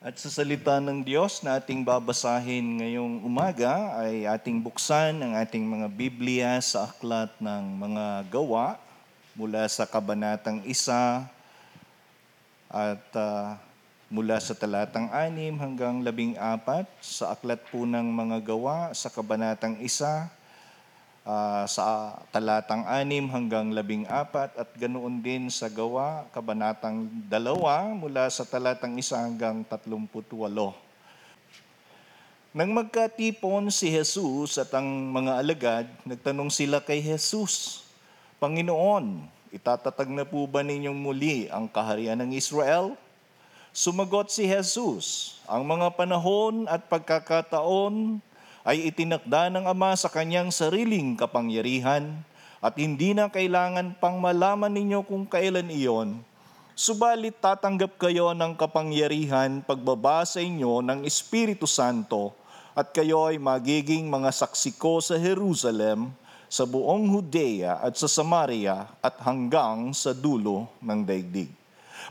At sa salita ng Diyos na ating babasahin ngayong umaga ay ating buksan ang ating mga Biblia sa aklat ng mga gawa mula sa kabanatang isa at ah, mula sa talatang anim hanggang labing apat sa aklat po ng mga gawa sa kabanatang isa ah, sa talatang anim hanggang labing apat at ganoon din sa gawa, kabanatang dalawa mula sa talatang isa hanggang tatlumput walo. Nang magkatipon si Jesus at ang mga alagad, nagtanong sila kay Jesus, Panginoon, itatatag na po ba ninyong muli ang kaharian ng Israel? Sumagot si Jesus, ang mga panahon at pagkakataon ay itinakda ng Ama sa kanyang sariling kapangyarihan at hindi na kailangan pang malaman ninyo kung kailan iyon. Subalit tatanggap kayo ng kapangyarihan pagbaba sa inyo ng Espiritu Santo at kayo ay magiging mga saksi ko sa Jerusalem, sa buong Judea at sa Samaria at hanggang sa dulo ng daigdig.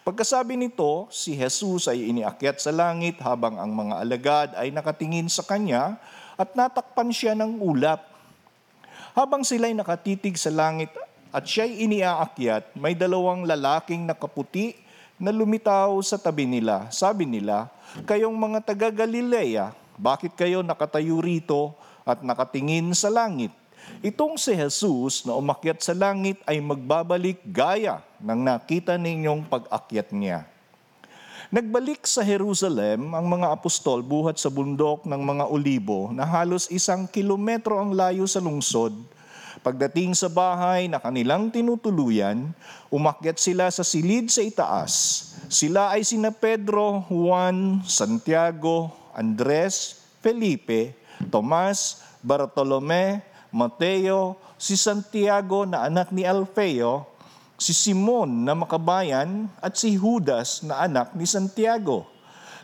Pagkasabi nito, si Jesus ay iniakyat sa langit habang ang mga alagad ay nakatingin sa kanya at natakpan siya ng ulap. Habang sila'y nakatitig sa langit at siya'y iniaakyat, may dalawang lalaking nakaputi na lumitaw sa tabi nila. Sabi nila, kayong mga taga Galilea, bakit kayo nakatayo rito at nakatingin sa langit? Itong si Jesus na umakyat sa langit ay magbabalik gaya ng nakita ninyong pag-akyat niya. Nagbalik sa Jerusalem ang mga apostol buhat sa bundok ng mga olibo na halos isang kilometro ang layo sa lungsod. Pagdating sa bahay na kanilang tinutuluyan, umakyat sila sa silid sa itaas. Sila ay sina Pedro, Juan, Santiago, Andres, Felipe, Tomas, Bartolome, Mateo, si Santiago na anak ni Alfeo, si Simon na makabayan at si Judas na anak ni Santiago.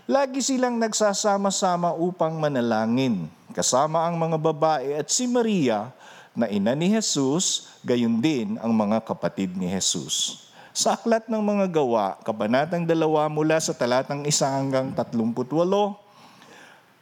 Lagi silang nagsasama-sama upang manalangin, kasama ang mga babae at si Maria na ina ni Jesus, gayon din ang mga kapatid ni Jesus. Sa aklat ng mga gawa, kabanatang dalawa mula sa talatang isa hanggang tatlumput walo,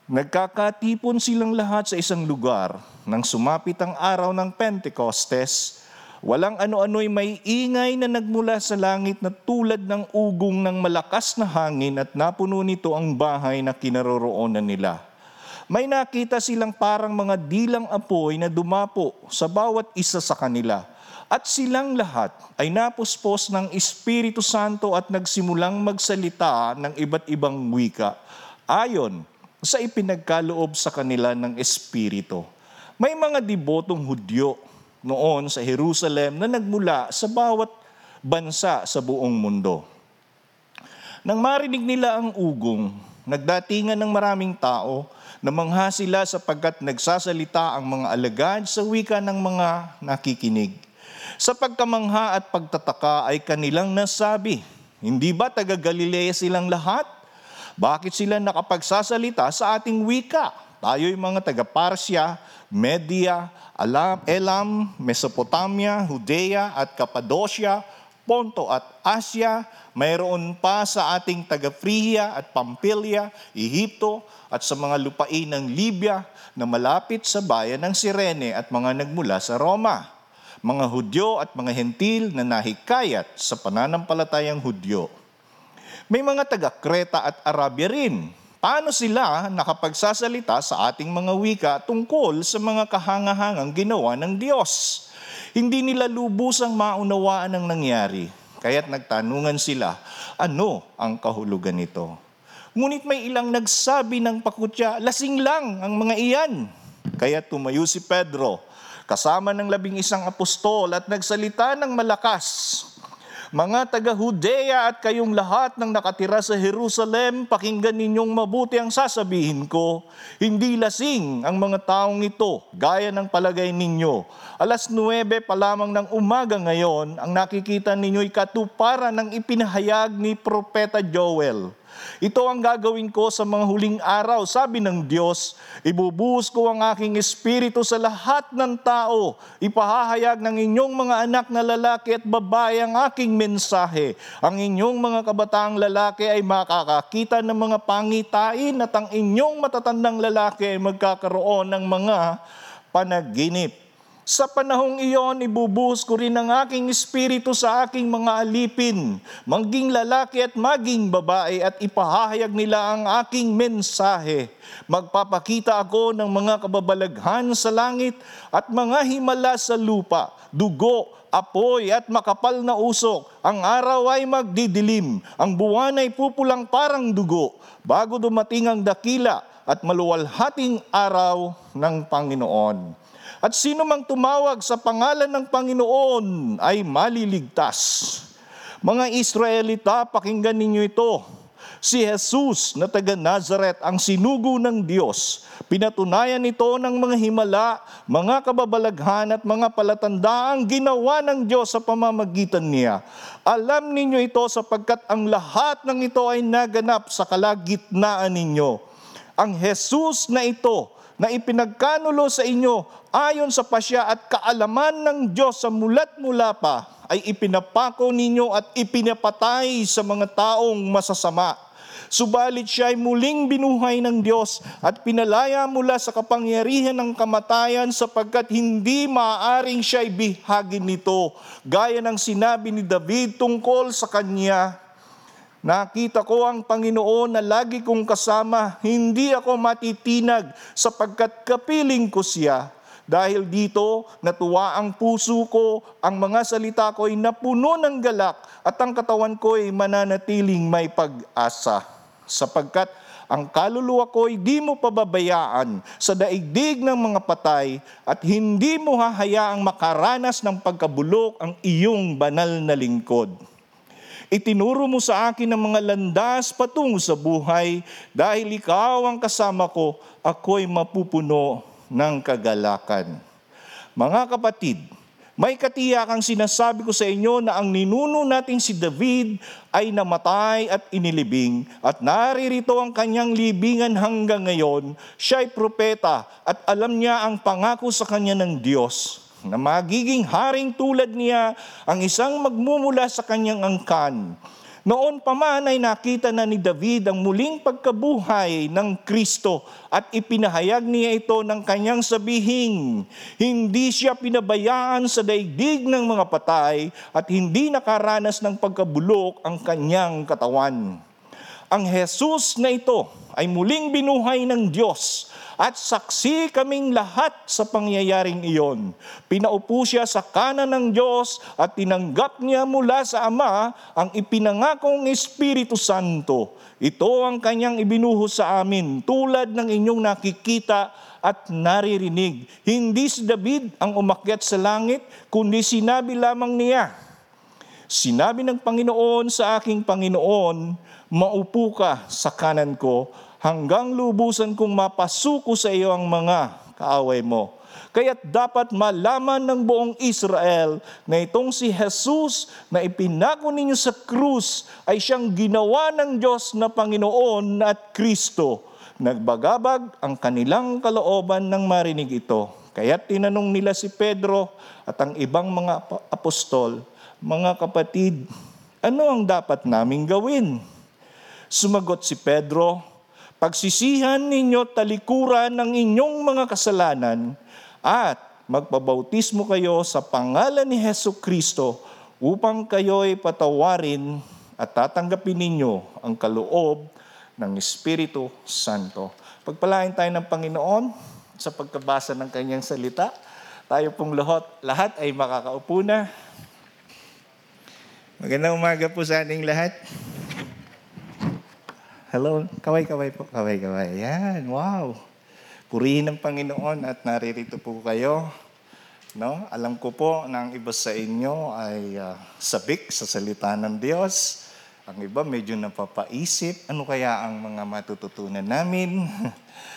Nagkakatipon silang lahat sa isang lugar nang sumapit ang araw ng Pentecostes. Walang ano-ano'y may ingay na nagmula sa langit na tulad ng ugong ng malakas na hangin at napuno nito ang bahay na kinaroroonan nila. May nakita silang parang mga dilang apoy na dumapo sa bawat isa sa kanila. At silang lahat ay napuspos ng Espiritu Santo at nagsimulang magsalita ng iba't ibang wika. Ayon sa ipinagkaloob sa kanila ng Espiritu. May mga debotong Hudyo noon sa Jerusalem na nagmula sa bawat bansa sa buong mundo. Nang marinig nila ang ugong, nagdatingan ng maraming tao, namangha sila sapagkat nagsasalita ang mga alagad sa wika ng mga nakikinig. Sa pagkamangha at pagtataka ay kanilang nasabi, hindi ba taga Galilea silang lahat? Bakit sila nakapagsasalita sa ating wika? Tayo'y mga taga-Parsya, Media, Alam, Elam, Mesopotamia, Judea at Cappadocia, Ponto at Asya, mayroon pa sa ating taga-Phrygia at Pampilya, Ehipto at sa mga lupain ng Libya na malapit sa bayan ng Sirene at mga nagmula sa Roma. Mga Hudyo at mga Hentil na nahikayat sa pananampalatayang Hudyo. May mga taga Kreta at Arabia rin. Paano sila nakapagsasalita sa ating mga wika tungkol sa mga kahangahangang ginawa ng Diyos? Hindi nila lubusang maunawaan ang nangyari. Kaya't nagtanungan sila, ano ang kahulugan nito? Ngunit may ilang nagsabi ng pakutya, lasing lang ang mga iyan. Kaya tumayo si Pedro, kasama ng labing isang apostol at nagsalita ng malakas. Mga taga-Hudea at kayong lahat ng nakatira sa Jerusalem, pakinggan ninyong mabuti ang sasabihin ko. Hindi lasing ang mga taong ito, gaya ng palagay ninyo. Alas 9 pa lamang ng umaga ngayon, ang nakikita ninyo'y katuparan ng ipinahayag ni Propeta Joel. Ito ang gagawin ko sa mga huling araw, sabi ng Diyos. Ibubuhos ko ang aking espiritu sa lahat ng tao. Ipahahayag ng inyong mga anak na lalaki at babae ang aking mensahe. Ang inyong mga kabataang lalaki ay makakakita ng mga pangitain at ang inyong matatandang lalaki ay magkakaroon ng mga panaginip. Sa panahong iyon, ibubuhos ko rin ang aking espiritu sa aking mga alipin, maging lalaki at maging babae at ipahahayag nila ang aking mensahe. Magpapakita ako ng mga kababalaghan sa langit at mga himala sa lupa, dugo, apoy at makapal na usok. Ang araw ay magdidilim, ang buwan ay pupulang parang dugo, bago dumating ang dakila at maluwalhating araw ng Panginoon. At sino mang tumawag sa pangalan ng Panginoon ay maliligtas. Mga Israelita, pakinggan ninyo ito. Si Jesus na taga Nazareth ang sinugo ng Diyos. Pinatunayan ito ng mga himala, mga kababalaghan at mga palatanda ang ginawa ng Diyos sa pamamagitan niya. Alam ninyo ito sapagkat ang lahat ng ito ay naganap sa kalagitnaan ninyo. Ang Jesus na ito na ipinagkanulo sa inyo ayon sa pasya at kaalaman ng Diyos sa mulat mula pa ay ipinapako ninyo at ipinapatay sa mga taong masasama. Subalit siya ay muling binuhay ng Diyos at pinalaya mula sa kapangyarihan ng kamatayan sapagkat hindi maaaring siya ay bihagin nito. Gaya ng sinabi ni David tungkol sa kanya, Nakita ko ang Panginoon na lagi kong kasama, hindi ako matitinag sapagkat kapiling ko siya. Dahil dito, natuwa ang puso ko, ang mga salita ko ay napuno ng galak at ang katawan ko ay mananatiling may pag-asa. Sapagkat ang kaluluwa ko ay di mo pababayaan sa daigdig ng mga patay at hindi mo hahayaang makaranas ng pagkabulok ang iyong banal na lingkod. Itinuro mo sa akin ang mga landas patungo sa buhay dahil ikaw ang kasama ko, ako'y mapupuno ng kagalakan. Mga kapatid, may katiyakang sinasabi ko sa inyo na ang ninuno nating si David ay namatay at inilibing at naririto ang kanyang libingan hanggang ngayon. Siya ay propeta at alam niya ang pangako sa kanya ng Diyos na magiging haring tulad niya ang isang magmumula sa kanyang angkan. Noon pa man ay nakita na ni David ang muling pagkabuhay ng Kristo at ipinahayag niya ito ng kanyang sabihing, hindi siya pinabayaan sa daigdig ng mga patay at hindi nakaranas ng pagkabulok ang kanyang katawan. Ang Jesus na ito ay muling binuhay ng Diyos at saksi kaming lahat sa pangyayaring iyon. Pinaupo siya sa kanan ng Diyos at tinanggap niya mula sa Ama ang ipinangakong Espiritu Santo. Ito ang kanyang ibinuhos sa amin tulad ng inyong nakikita at naririnig. Hindi si David ang umakyat sa langit, kundi sinabi lamang niya, Sinabi ng Panginoon sa aking Panginoon, maupo ka sa kanan ko hanggang lubusan kong mapasuko sa iyo ang mga kaaway mo. Kaya't dapat malaman ng buong Israel na itong si Jesus na ipinako ninyo sa krus ay siyang ginawa ng Diyos na Panginoon at Kristo. Nagbagabag ang kanilang kalooban ng marinig ito. Kaya't tinanong nila si Pedro at ang ibang mga apostol, mga kapatid, ano ang dapat naming gawin? Sumagot si Pedro, pagsisihan ninyo talikuran ng inyong mga kasalanan at magpabautismo kayo sa pangalan ni Heso Kristo upang kayo'y patawarin at tatanggapin ninyo ang kaloob ng Espiritu Santo. Pagpalain tayo ng Panginoon sa pagkabasa ng kanyang salita. Tayo pong lahat, lahat ay makakaupo na. Magandang umaga po sa ating lahat. Hello, kaway-kaway po, kaway-kaway. Yan, wow. Purihin ng Panginoon at naririto po kayo. No? Alam ko po na ang iba sa inyo ay uh, sabik sa salita ng Diyos. Ang iba medyo napapaisip, ano kaya ang mga matututunan namin?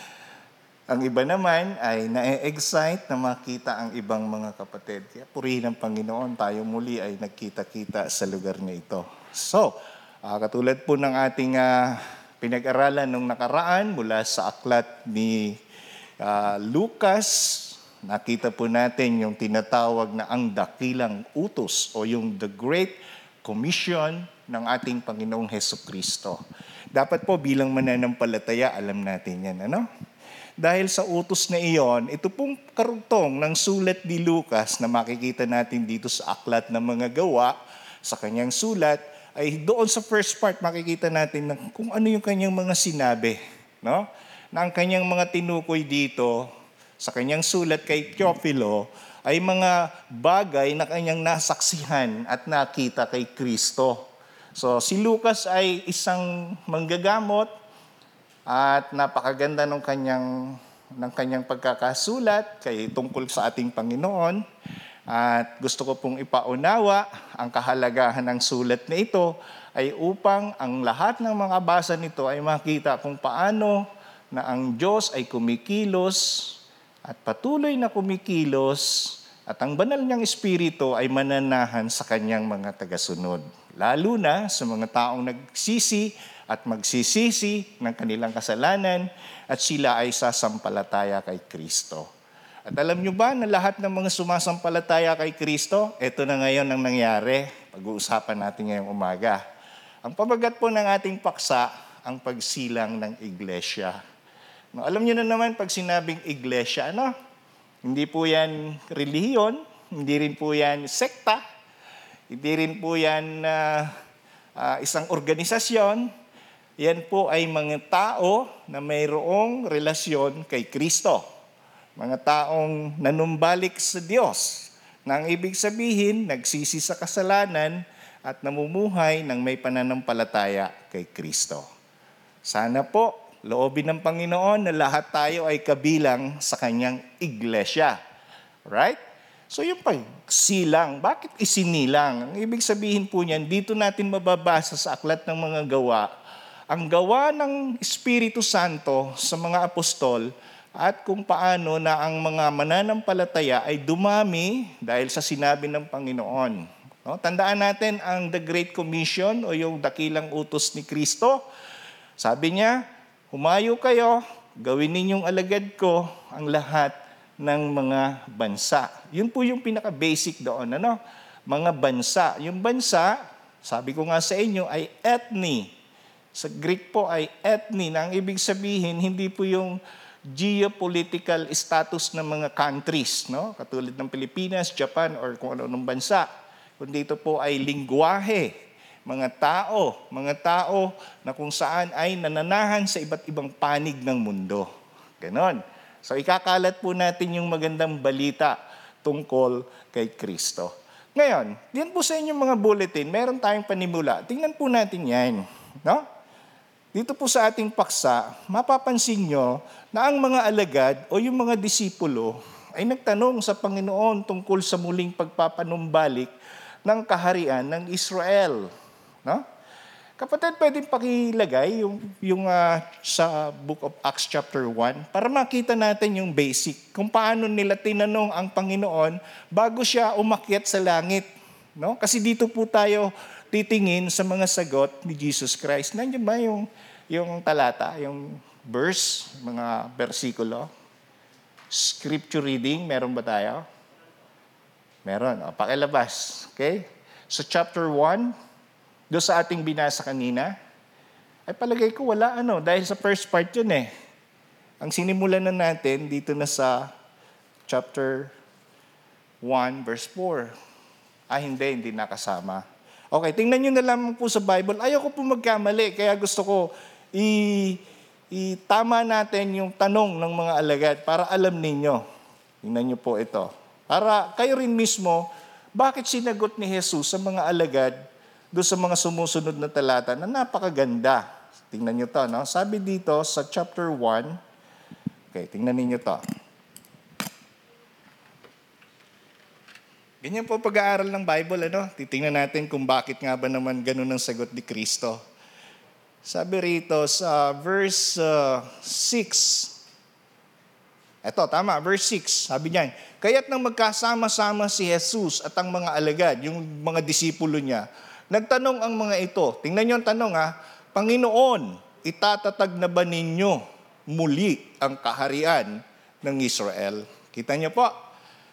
ang iba naman ay na-excite na makita ang ibang mga kapatid. Kaya purihin ng Panginoon, tayo muli ay nagkita-kita sa lugar na ito. So, Ah, katulad po ng ating ah, pinag-aralan nung nakaraan mula sa aklat ni ah, Lucas, nakita po natin yung tinatawag na ang dakilang utos o yung the Great Commission ng ating Panginoong Heso Kristo. Dapat po bilang mananampalataya, alam natin yan. Ano? Dahil sa utos na iyon, ito pong karugtong ng sulat ni Lucas na makikita natin dito sa aklat ng mga gawa, sa kanyang sulat, ay doon sa first part makikita natin na kung ano yung kanyang mga sinabi. No? Na ang kanyang mga tinukoy dito sa kanyang sulat kay Teofilo ay mga bagay na kanyang nasaksihan at nakita kay Kristo. So si Lucas ay isang manggagamot, at napakaganda ng kanyang ng kanyang pagkakasulat kay tungkol sa ating Panginoon. At gusto ko pong ipaunawa ang kahalagahan ng sulat na ito ay upang ang lahat ng mga basa nito ay makita kung paano na ang Diyos ay kumikilos at patuloy na kumikilos at ang banal niyang espiritu ay mananahan sa kanyang mga tagasunod. Lalo na sa mga taong nagsisi at magsisisi ng kanilang kasalanan at sila ay sasampalataya kay Kristo. At alam nyo ba na lahat ng mga sumasampalataya kay Kristo, ito na ngayon ang nangyari. Pag-uusapan natin ngayong umaga. Ang pabagat po ng ating paksa, ang pagsilang ng iglesia. No, alam nyo na naman pag sinabing iglesia, ano? Hindi po yan relihiyon, hindi rin po yan sekta, hindi rin po yan uh, uh, isang organisasyon, yan po ay mga tao na mayroong relasyon kay Kristo. Mga taong nanumbalik sa Diyos. Na ang ibig sabihin, nagsisi sa kasalanan at namumuhay ng may pananampalataya kay Kristo. Sana po, loobin ng Panginoon na lahat tayo ay kabilang sa kanyang iglesia. Right? So yun pa, silang. Bakit isinilang? Ang ibig sabihin po niyan, dito natin mababasa sa aklat ng mga gawa, ang gawa ng Espiritu Santo sa mga apostol at kung paano na ang mga mananampalataya ay dumami dahil sa sinabi ng Panginoon. No? Tandaan natin ang The Great Commission o yung dakilang utos ni Kristo. Sabi niya, humayo kayo, gawin ninyong alagad ko ang lahat ng mga bansa. Yun po yung pinaka-basic doon. Ano? Mga bansa. Yung bansa, sabi ko nga sa inyo, ay ethne sa Greek po ay ethne, na ang ibig sabihin, hindi po yung geopolitical status ng mga countries, no? katulad ng Pilipinas, Japan, or kung ano-anong bansa. Kundi ito po ay lingwahe, mga tao, mga tao na kung saan ay nananahan sa iba't ibang panig ng mundo. Ganon. So ikakalat po natin yung magandang balita tungkol kay Kristo. Ngayon, diyan po sa inyong mga bulletin, meron tayong panimula. Tingnan po natin yan. No? Dito po sa ating paksa, mapapansin nyo na ang mga alagad o yung mga disipulo ay nagtanong sa Panginoon tungkol sa muling pagpapanumbalik ng kaharian ng Israel. No? Kapatid, pwedeng pakilagay yung, yung uh, sa Book of Acts chapter 1 para makita natin yung basic kung paano nila tinanong ang Panginoon bago siya umakyat sa langit. No? Kasi dito po tayo titingin sa mga sagot ni Jesus Christ. Nandiyan ba yung yung talata, yung verse, mga versikulo. Scripture reading, meron ba tayo? Meron. O, pakilabas. Okay? So chapter 1, do sa ating binasa kanina, ay palagay ko wala ano, dahil sa first part yun eh. Ang sinimulan na natin dito na sa chapter 1, verse 4. Ah, hindi, hindi nakasama. Okay, tingnan nyo na lang po sa Bible. Ayoko po magkamali, kaya gusto ko i, itama natin yung tanong ng mga alagad para alam ninyo. Tingnan niyo po ito. Para kayo rin mismo, bakit sinagot ni Jesus sa mga alagad do sa mga sumusunod na talata na napakaganda. Tingnan niyo to, no? Sabi dito sa chapter 1, okay, tingnan niyo to. Ganyan po pag-aaral ng Bible, ano? Titingnan natin kung bakit nga ba naman ganun ang sagot ni Kristo. Sabi rito sa verse uh, 6. Ito, tama, verse 6. Sabi niya, Kaya't nang magkasama-sama si Jesus at ang mga alagad, yung mga disipulo niya, Nagtanong ang mga ito. Tingnan niyo ang tanong ha. Panginoon, itatatag na ba ninyo muli ang kaharian ng Israel? Kita niyo po.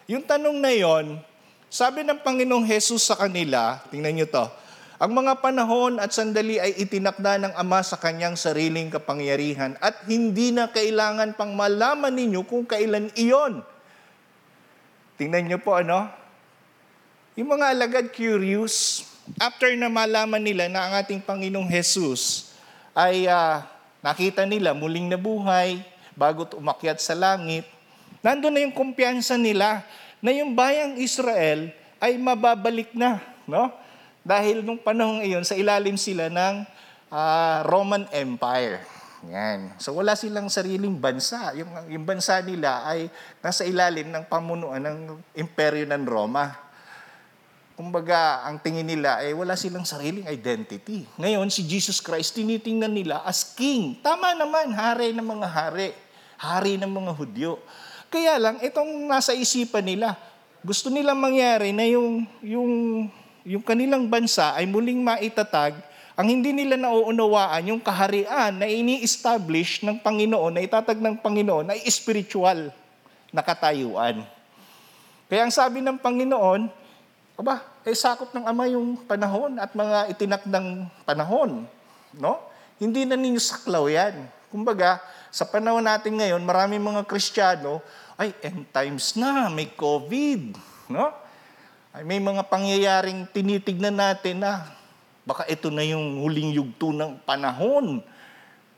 Yung tanong na yon, sabi ng Panginoong Jesus sa kanila, tingnan niyo to, ang mga panahon at sandali ay itinakda ng Ama sa kanyang sariling kapangyarihan at hindi na kailangan pang malaman ninyo kung kailan iyon. Tingnan niyo po ano? Yung mga alagad curious, after na malaman nila na ang ating Panginoong Jesus ay uh, nakita nila muling nabuhay bago umakyat sa langit, nandun na yung kumpiyansa nila na yung bayang Israel ay mababalik na, no? Dahil nung panahon iyon, sa ilalim sila ng uh, Roman Empire. Yan. So wala silang sariling bansa. Yung, yung bansa nila ay nasa ilalim ng pamunuan ng imperyo ng Roma. Kumbaga, ang tingin nila ay wala silang sariling identity. Ngayon, si Jesus Christ, tinitingnan nila as king. Tama naman, hari ng mga hari. Hari ng mga Hudyo. Kaya lang, itong nasa isipan nila, gusto nilang mangyari na yung, yung yung kanilang bansa ay muling maitatag, ang hindi nila nauunawaan yung kaharian na ini-establish ng Panginoon, na itatag ng Panginoon, ay spiritual na katayuan. Kaya ang sabi ng Panginoon, aba, eh sakop ng Ama yung panahon at mga itinakdang panahon. No? Hindi na ninyo saklaw yan. Kumbaga, sa panahon natin ngayon, maraming mga Kristiyano, ay, end times na, may COVID. No? Ay may mga pangyayaring tinitignan natin na baka ito na yung huling yugto ng panahon.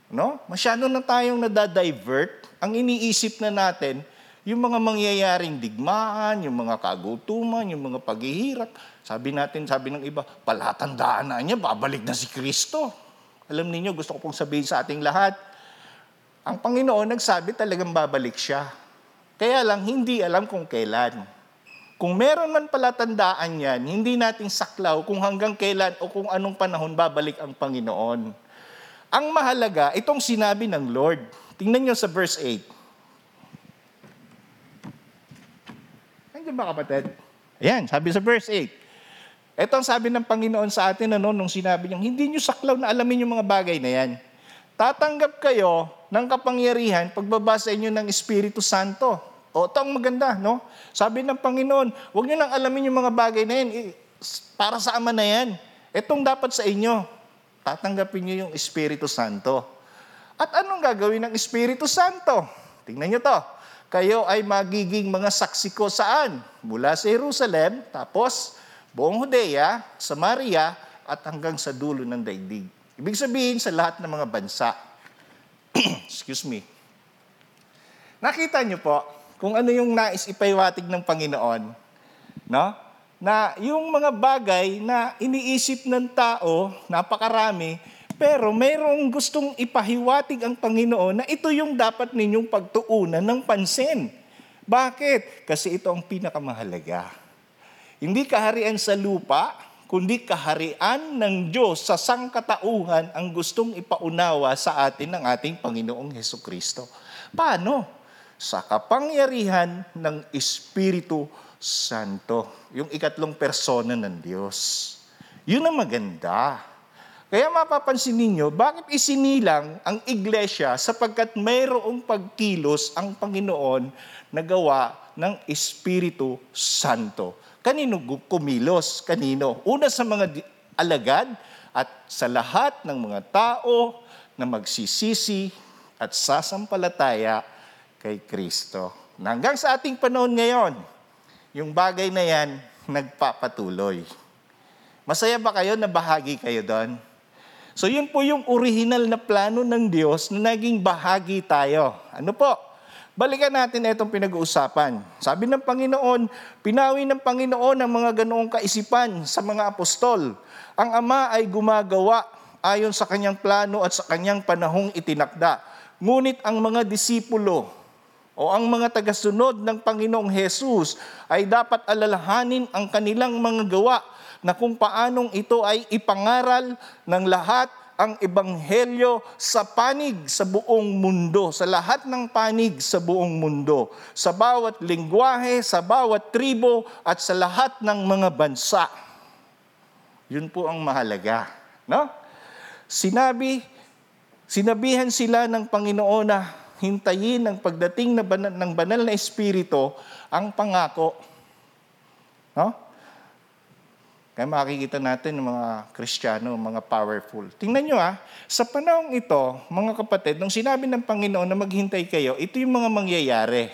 No? Masyado na tayong nadadivert. Ang iniisip na natin, yung mga mangyayaring digmaan, yung mga kagutuman, yung mga paghihirap. Sabi natin, sabi ng iba, palatandaan na niya, babalik na si Kristo. Alam niyo gusto ko pong sabihin sa ating lahat, ang Panginoon nagsabi talagang babalik siya. Kaya lang, hindi alam kung kailan. Kung meron man pala tandaan yan, hindi natin saklaw kung hanggang kailan o kung anong panahon babalik ang Panginoon. Ang mahalaga, itong sinabi ng Lord. Tingnan nyo sa verse 8. Nandiyan ba kapatid? Ayan, sabi sa verse 8. Ito ang sabi ng Panginoon sa atin ano, nung sinabi niya, hindi nyo saklaw na alamin yung mga bagay na yan. Tatanggap kayo ng kapangyarihan pagbabasa inyo ng Espiritu Santo. O, ito ang maganda, no? Sabi ng Panginoon, huwag niyo nang alamin yung mga bagay na yan. Para sa Ama na yan. Itong dapat sa inyo. Tatanggapin niyo yung Espiritu Santo. At anong gagawin ng Espiritu Santo? Tingnan niyo to. Kayo ay magiging mga saksi ko saan? Mula sa Jerusalem, tapos buong Judea, Samaria, at hanggang sa dulo ng daigdig. Ibig sabihin sa lahat ng mga bansa. Excuse me. Nakita niyo po, kung ano yung nais ipaiwatig ng Panginoon. No? Na yung mga bagay na iniisip ng tao, napakarami, pero mayroong gustong ipahiwatig ang Panginoon na ito yung dapat ninyong pagtuunan ng pansin. Bakit? Kasi ito ang pinakamahalaga. Hindi kaharian sa lupa, kundi kaharian ng Diyos sa sangkatauhan ang gustong ipaunawa sa atin ng ating Panginoong Heso Kristo. Paano? Sa kapangyarihan ng Espiritu Santo. Yung ikatlong persona ng Diyos. Yun ang maganda. Kaya mapapansin ninyo, bakit isinilang ang iglesia sapagkat mayroong pagkilos ang Panginoon na gawa ng Espiritu Santo. Kanino kumilos? Kanino? Una sa mga alagad at sa lahat ng mga tao na magsisisi at sasampalataya kay Kristo. Hanggang sa ating panahon ngayon, yung bagay na yan nagpapatuloy. Masaya ba kayo na bahagi kayo doon? So yun po yung original na plano ng Diyos na naging bahagi tayo. Ano po? Balikan natin itong pinag-uusapan. Sabi ng Panginoon, pinawi ng Panginoon ang mga ganoong kaisipan sa mga apostol. Ang Ama ay gumagawa ayon sa kanyang plano at sa kanyang panahong itinakda. Ngunit ang mga disipulo, o ang mga tagasunod ng Panginoong Hesus ay dapat alalahanin ang kanilang mga gawa na kung paanong ito ay ipangaral ng lahat ang ebanghelyo sa panig sa buong mundo, sa lahat ng panig sa buong mundo, sa bawat lingwahe, sa bawat tribo at sa lahat ng mga bansa. Yun po ang mahalaga. No? Sinabi, sinabihan sila ng Panginoon na hintayin ang pagdating na banal, ng banal na Espiritu ang pangako. No? Kaya makikita natin ng mga Kristiyano, mga powerful. Tingnan nyo ah, sa panahong ito, mga kapatid, nung sinabi ng Panginoon na maghintay kayo, ito yung mga mangyayari.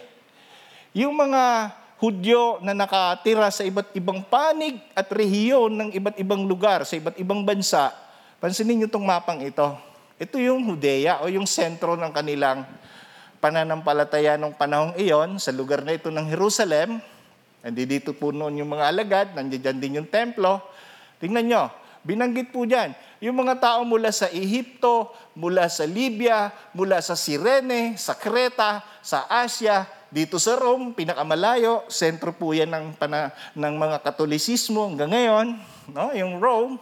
Yung mga Hudyo na nakatira sa iba't ibang panig at rehiyon ng iba't ibang lugar, sa iba't ibang bansa, pansinin nyo itong mapang ito. Ito yung Hudea o yung sentro ng kanilang pananampalataya ng panahong iyon sa lugar na ito ng Jerusalem Nandito po noon yung mga alagad, nandiyan din yung templo. Tingnan nyo, binanggit po dyan, yung mga tao mula sa Ehipto, mula sa Libya, mula sa Sirene, sa Creta, sa Asia, dito sa Rome, pinakamalayo, sentro po yan ng, pana, ng mga katolisismo hanggang ngayon, no? yung Rome,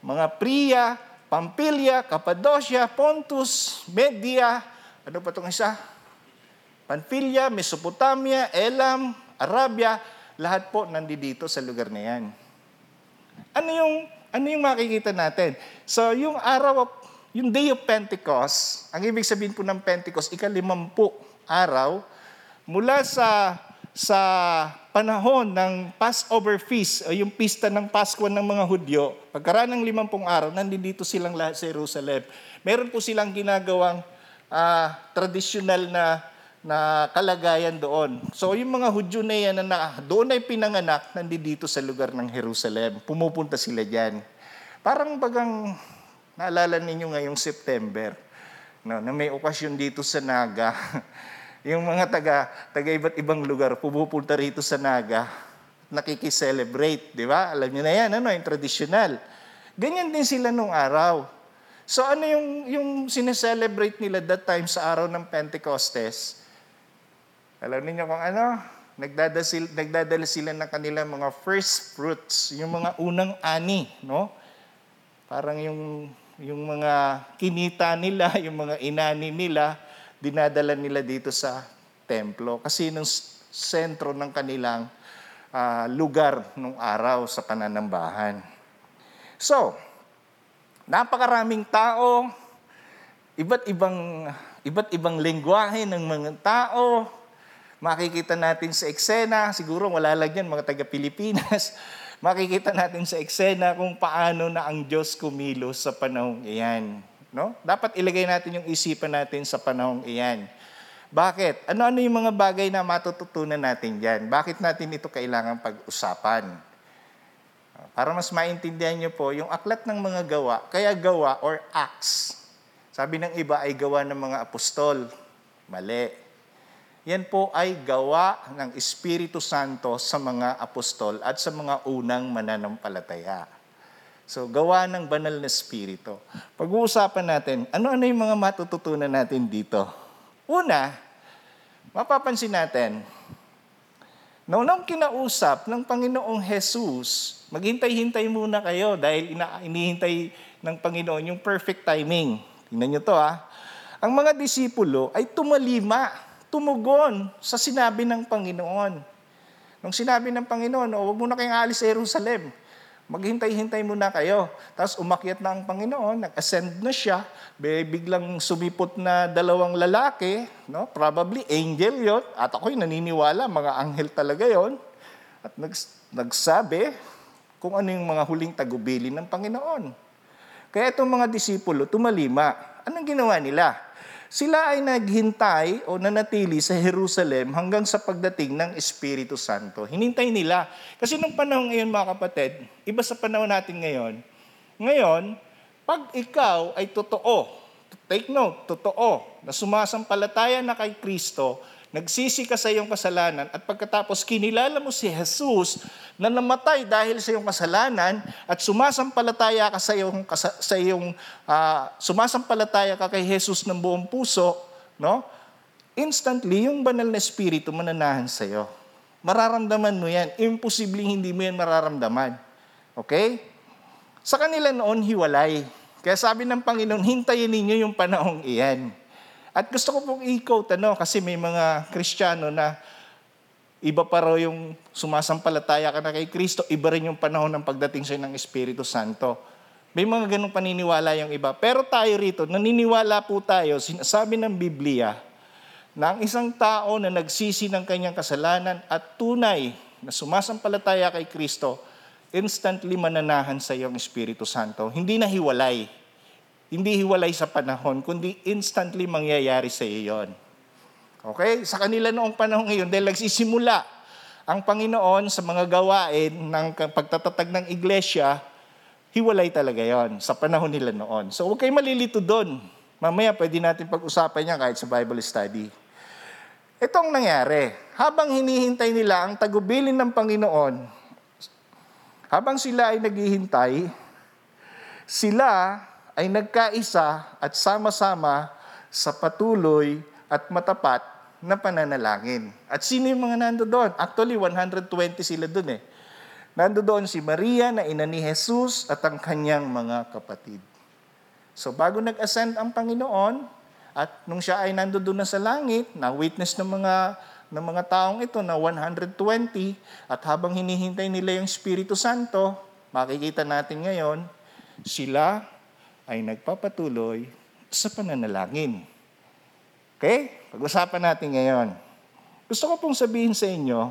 mga Priya, Pampilya, Cappadocia, Pontus, Media, ano pa itong isa? Pampilya, Mesopotamia, Elam, Arabia, lahat po nandito sa lugar na yan. Ano yung, ano yung makikita natin? So, yung araw yung day of Pentecost, ang ibig sabihin po ng Pentecost, ikalimampu araw, mula sa sa panahon ng Passover feast o yung pista ng Pasko ng mga Hudyo, pagkaraan ng limampung araw, nandito silang lahat sa Jerusalem. Meron po silang ginagawang uh, traditional na na kalagayan doon. So yung mga Hudyo na yan na doon ay pinanganak, nandito sa lugar ng Jerusalem. Pumupunta sila dyan. Parang bagang naalala ninyo ngayong September, no, na may okasyon dito sa Naga. yung mga taga, taga iba't ibang lugar pumupunta rito sa Naga, nakikiselebrate, di ba? Alam niyo na yan, ano, yung traditional. Ganyan din sila nung araw. So ano yung, yung sineselebrate nila that time sa araw ng Pentecostes? Alam niyo kung ano? Nagdadasil, nagdadala sila ng kanilang mga first fruits, yung mga unang ani, no? Parang yung, yung mga kinita nila, yung mga inani nila, dinadala nila dito sa templo. Kasi nung sentro ng kanilang uh, lugar nung araw sa pananambahan. So, napakaraming tao, iba't ibang iba't ibang lengguwahe ng mga tao, Makikita natin sa eksena, siguro wala lang yan mga taga-Pilipinas, makikita natin sa eksena kung paano na ang Diyos kumilos sa panahong iyan. No? Dapat ilagay natin yung isipan natin sa panahong iyan. Bakit? Ano-ano yung mga bagay na matututunan natin dyan? Bakit natin ito kailangan pag-usapan? Para mas maintindihan nyo po, yung aklat ng mga gawa, kaya gawa or acts. Sabi ng iba ay gawa ng mga apostol. Mali. Yan po ay gawa ng Espiritu Santo sa mga apostol at sa mga unang mananampalataya. So, gawa ng banal na Espiritu. Pag-uusapan natin, ano-ano yung mga matututunan natin dito? Una, mapapansin natin, na unang kinausap ng Panginoong Jesus, maghintay-hintay muna kayo dahil ina- inihintay ng Panginoon yung perfect timing. Tingnan nyo to ha. Ang mga disipulo ay tumalima tumugon sa sinabi ng Panginoon. Nung sinabi ng Panginoon, oh, huwag muna kayong alis sa Jerusalem. Maghintay-hintay muna kayo. Tapos umakyat na ang Panginoon, nag-ascend na siya, biglang sumipot na dalawang lalaki, no? probably angel yon at ako'y naniniwala, mga anghel talaga yon At nagsabi kung ano yung mga huling tagubili ng Panginoon. Kaya itong mga disipulo, tumalima. Anong ginawa nila? Sila ay naghintay o nanatili sa Jerusalem hanggang sa pagdating ng Espiritu Santo. Hinintay nila. Kasi nung panahon ngayon mga kapatid, iba sa panahon natin ngayon, ngayon, pag ikaw ay totoo, take note, totoo, na sumasampalataya na kay Kristo, nagsisi ka sa iyong kasalanan at pagkatapos kinilala mo si Jesus na namatay dahil sa iyong kasalanan at sumasampalataya ka sa iyong sa iyong uh, sumasampalataya ka kay Jesus ng buong puso, no? Instantly yung banal na espiritu mananahan sa iyo. Mararamdaman mo yan. Imposibleng hindi mo yan mararamdaman. Okay? Sa kanila noon, hiwalay. Kaya sabi ng Panginoon, hintayin ninyo yung panahong iyan. At gusto ko pong i-quote, ano, kasi may mga Kristiyano na Iba pa raw yung sumasampalataya ka na kay Kristo, iba rin yung panahon ng pagdating sa'yo ng Espiritu Santo. May mga ganong paniniwala yung iba. Pero tayo rito, naniniwala po tayo, sinasabi ng Biblia, na ang isang tao na nagsisi ng kanyang kasalanan at tunay na sumasampalataya kay Kristo, instantly mananahan sa iyo ang Espiritu Santo. Hindi na hiwalay. Hindi hiwalay sa panahon, kundi instantly mangyayari sa iyo yon. Okay? Sa kanila noong panahon ngayon, dahil nagsisimula ang Panginoon sa mga gawain ng pagtatatag ng iglesia, hiwalay talaga yon sa panahon nila noon. So huwag kayo malilito doon. Mamaya pwede natin pag-usapan yan kahit sa Bible study. Itong nangyari, habang hinihintay nila ang tagubilin ng Panginoon, habang sila ay naghihintay, sila ay nagkaisa at sama-sama sa patuloy at matapat na pananalangin. At sino yung mga nando doon? Actually, 120 sila doon eh. Nando doon si Maria na ina ni Jesus at ang kanyang mga kapatid. So bago nag-ascend ang Panginoon, at nung siya ay nandoon na sa langit, na witness ng mga ng mga taong ito na 120 at habang hinihintay nila yung Espiritu Santo, makikita natin ngayon, sila ay nagpapatuloy sa pananalangin. Okay? Pag-usapan natin ngayon. Gusto ko pong sabihin sa inyo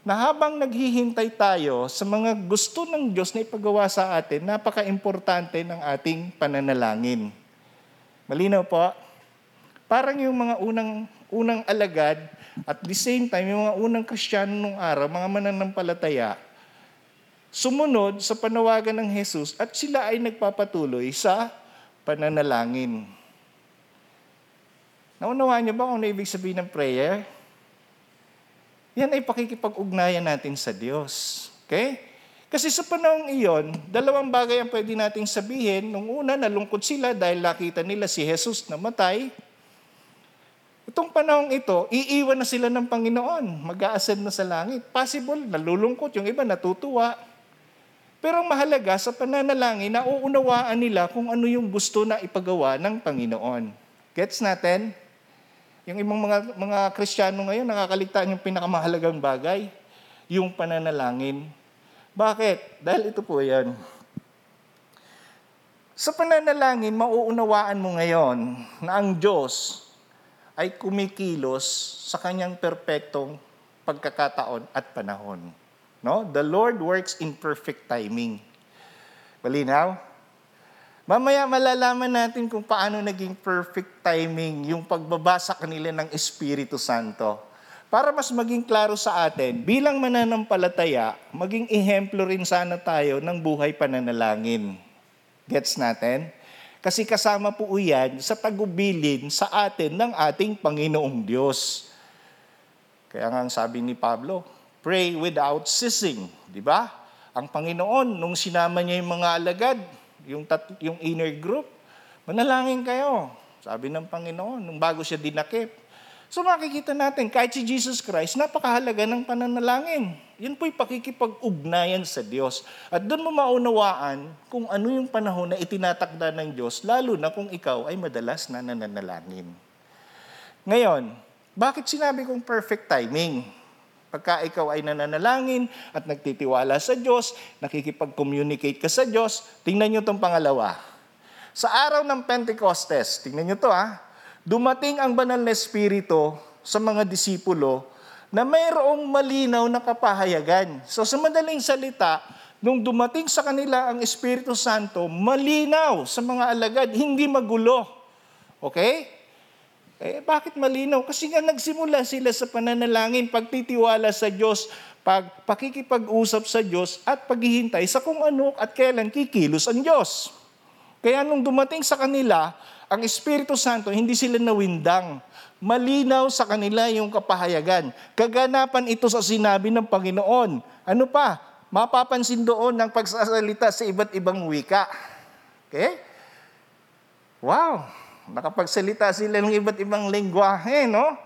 na habang naghihintay tayo sa mga gusto ng Diyos na ipagawa sa atin, napaka-importante ng ating pananalangin. Malinaw po? Parang yung mga unang, unang alagad at the same time, yung mga unang kristyano nung araw, mga mananampalataya, sumunod sa panawagan ng Jesus at sila ay nagpapatuloy sa pananalangin. Naunawaan niyo ba kung ano ibig sabihin ng prayer? Yan ay pakikipag-ugnayan natin sa Diyos. Okay? Kasi sa panahong iyon, dalawang bagay ang pwede nating sabihin. Nung una, nalungkot sila dahil nakita nila si Jesus na matay. Itong panahong ito, iiwan na sila ng Panginoon. Mag-a-ascend na sa langit. Possible, nalulungkot. Yung iba natutuwa. Pero ang mahalaga sa pananalangin, nauunawaan nila kung ano yung gusto na ipagawa ng Panginoon. Gets natin? Yung ibang mga, mga Kristiyano ngayon, nakakaligtaan yung pinakamahalagang bagay, yung pananalangin. Bakit? Dahil ito po yan. Sa pananalangin, mauunawaan mo ngayon na ang Diyos ay kumikilos sa kanyang perpektong pagkakataon at panahon. No? The Lord works in perfect timing. Malinaw? Mamaya malalaman natin kung paano naging perfect timing yung pagbabasa kanila ng Espiritu Santo para mas maging klaro sa atin, bilang mananampalataya, maging ehemplo rin sana tayo ng buhay pananalangin. Gets natin? Kasi kasama po yan sa tagubilin sa atin ng ating Panginoong Diyos. Kaya nga sabi ni Pablo, pray without ceasing. Di ba? Ang Panginoon, nung sinama niya yung mga alagad, yung, tat- yung inner group, manalangin kayo. Sabi ng Panginoon, nung bago siya dinakip, So makikita natin, kahit si Jesus Christ, napakahalaga ng pananalangin. Yan po'y pakikipag-ugnayan sa Diyos. At doon mo maunawaan kung ano yung panahon na itinatakda ng Diyos, lalo na kung ikaw ay madalas na nananalangin. Ngayon, bakit sinabi kong perfect timing? Pagka ikaw ay nananalangin at nagtitiwala sa Diyos, nakikipag-communicate ka sa Diyos, tingnan nyo itong pangalawa. Sa araw ng Pentecostes, tingnan nyo to ha, dumating ang banal na Espiritu sa mga disipulo na mayroong malinaw na kapahayagan. So sa madaling salita, nung dumating sa kanila ang Espiritu Santo, malinaw sa mga alagad, hindi magulo. Okay? Eh, bakit malinaw? Kasi nga nagsimula sila sa pananalangin, pagtitiwala sa Diyos, pag pakikipag-usap sa Diyos at paghihintay sa kung ano at kailan kikilos ang Diyos. Kaya nung dumating sa kanila, ang Espiritu Santo, hindi sila nawindang. Malinaw sa kanila yung kapahayagan. Kaganapan ito sa sinabi ng Panginoon. Ano pa? Mapapansin doon ng pagsasalita sa iba't ibang wika. Okay? Wow! Nakapagsalita sila ng iba't ibang lingwahe, no?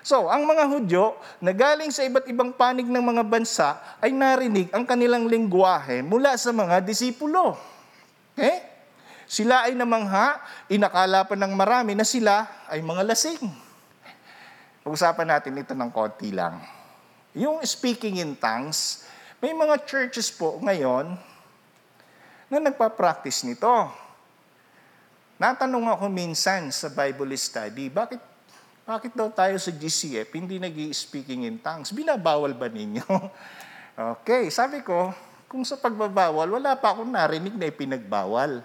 So, ang mga Hudyo na galing sa iba't ibang panig ng mga bansa ay narinig ang kanilang lingwahe mula sa mga disipulo. Okay? Sila ay namangha, inakala pa ng marami na sila ay mga lasing. Pag-usapan natin ito ng konti lang. yung speaking in tongues, may mga churches po ngayon na nagpa-practice nito. Natanong ako minsan sa Bible study, bakit bakit daw tayo sa GCF hindi nag speaking in tongues? Binabawal ba ninyo? okay, sabi ko, kung sa pagbabawal, wala pa akong narinig na ipinagbawal.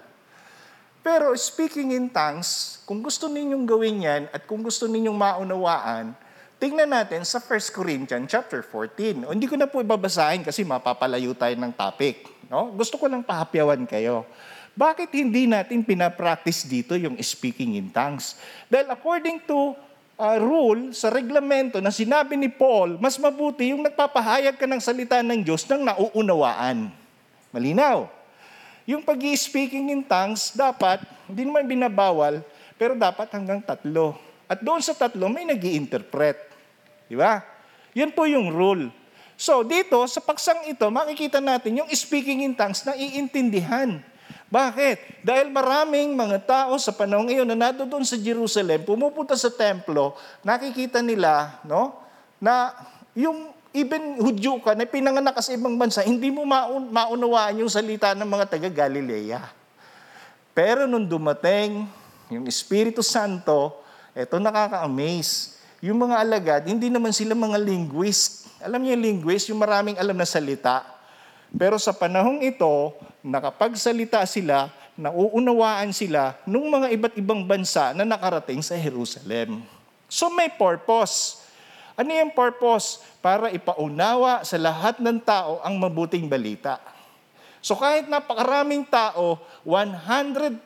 Pero speaking in tongues, kung gusto ninyong gawin yan at kung gusto ninyong maunawaan, tingnan natin sa 1 Corinthians chapter 14. O, hindi ko na po ibabasahin kasi mapapalayo tayo ng topic. No? Gusto ko lang pahapyawan kayo. Bakit hindi natin pinapractice dito yung speaking in tongues? Dahil according to uh, rule, sa reglamento na sinabi ni Paul, mas mabuti yung nagpapahayag ka ng salita ng Diyos nang nauunawaan. Malinaw. Yung pag speaking in tongues, dapat, hindi naman binabawal, pero dapat hanggang tatlo. At doon sa tatlo, may nag interpret Di ba? Yan po yung rule. So, dito, sa paksang ito, makikita natin yung speaking in tongues na iintindihan. Bakit? Dahil maraming mga tao sa panahon ngayon na doon sa Jerusalem, pumupunta sa templo, nakikita nila, no, na yung even Hudyo ka na pinanganak sa ibang bansa, hindi mo maun- maunawaan yung salita ng mga taga Galilea. Pero nung dumating yung Espiritu Santo, eto nakaka-amaze. Yung mga alagad, hindi naman sila mga linguist. Alam niyo yung linguist, yung maraming alam na salita. Pero sa panahong ito, nakapagsalita sila, nauunawaan sila ng mga iba't ibang bansa na nakarating sa Jerusalem. So may purpose. Ano yung purpose? Para ipaunawa sa lahat ng tao ang mabuting balita. So kahit napakaraming tao, 120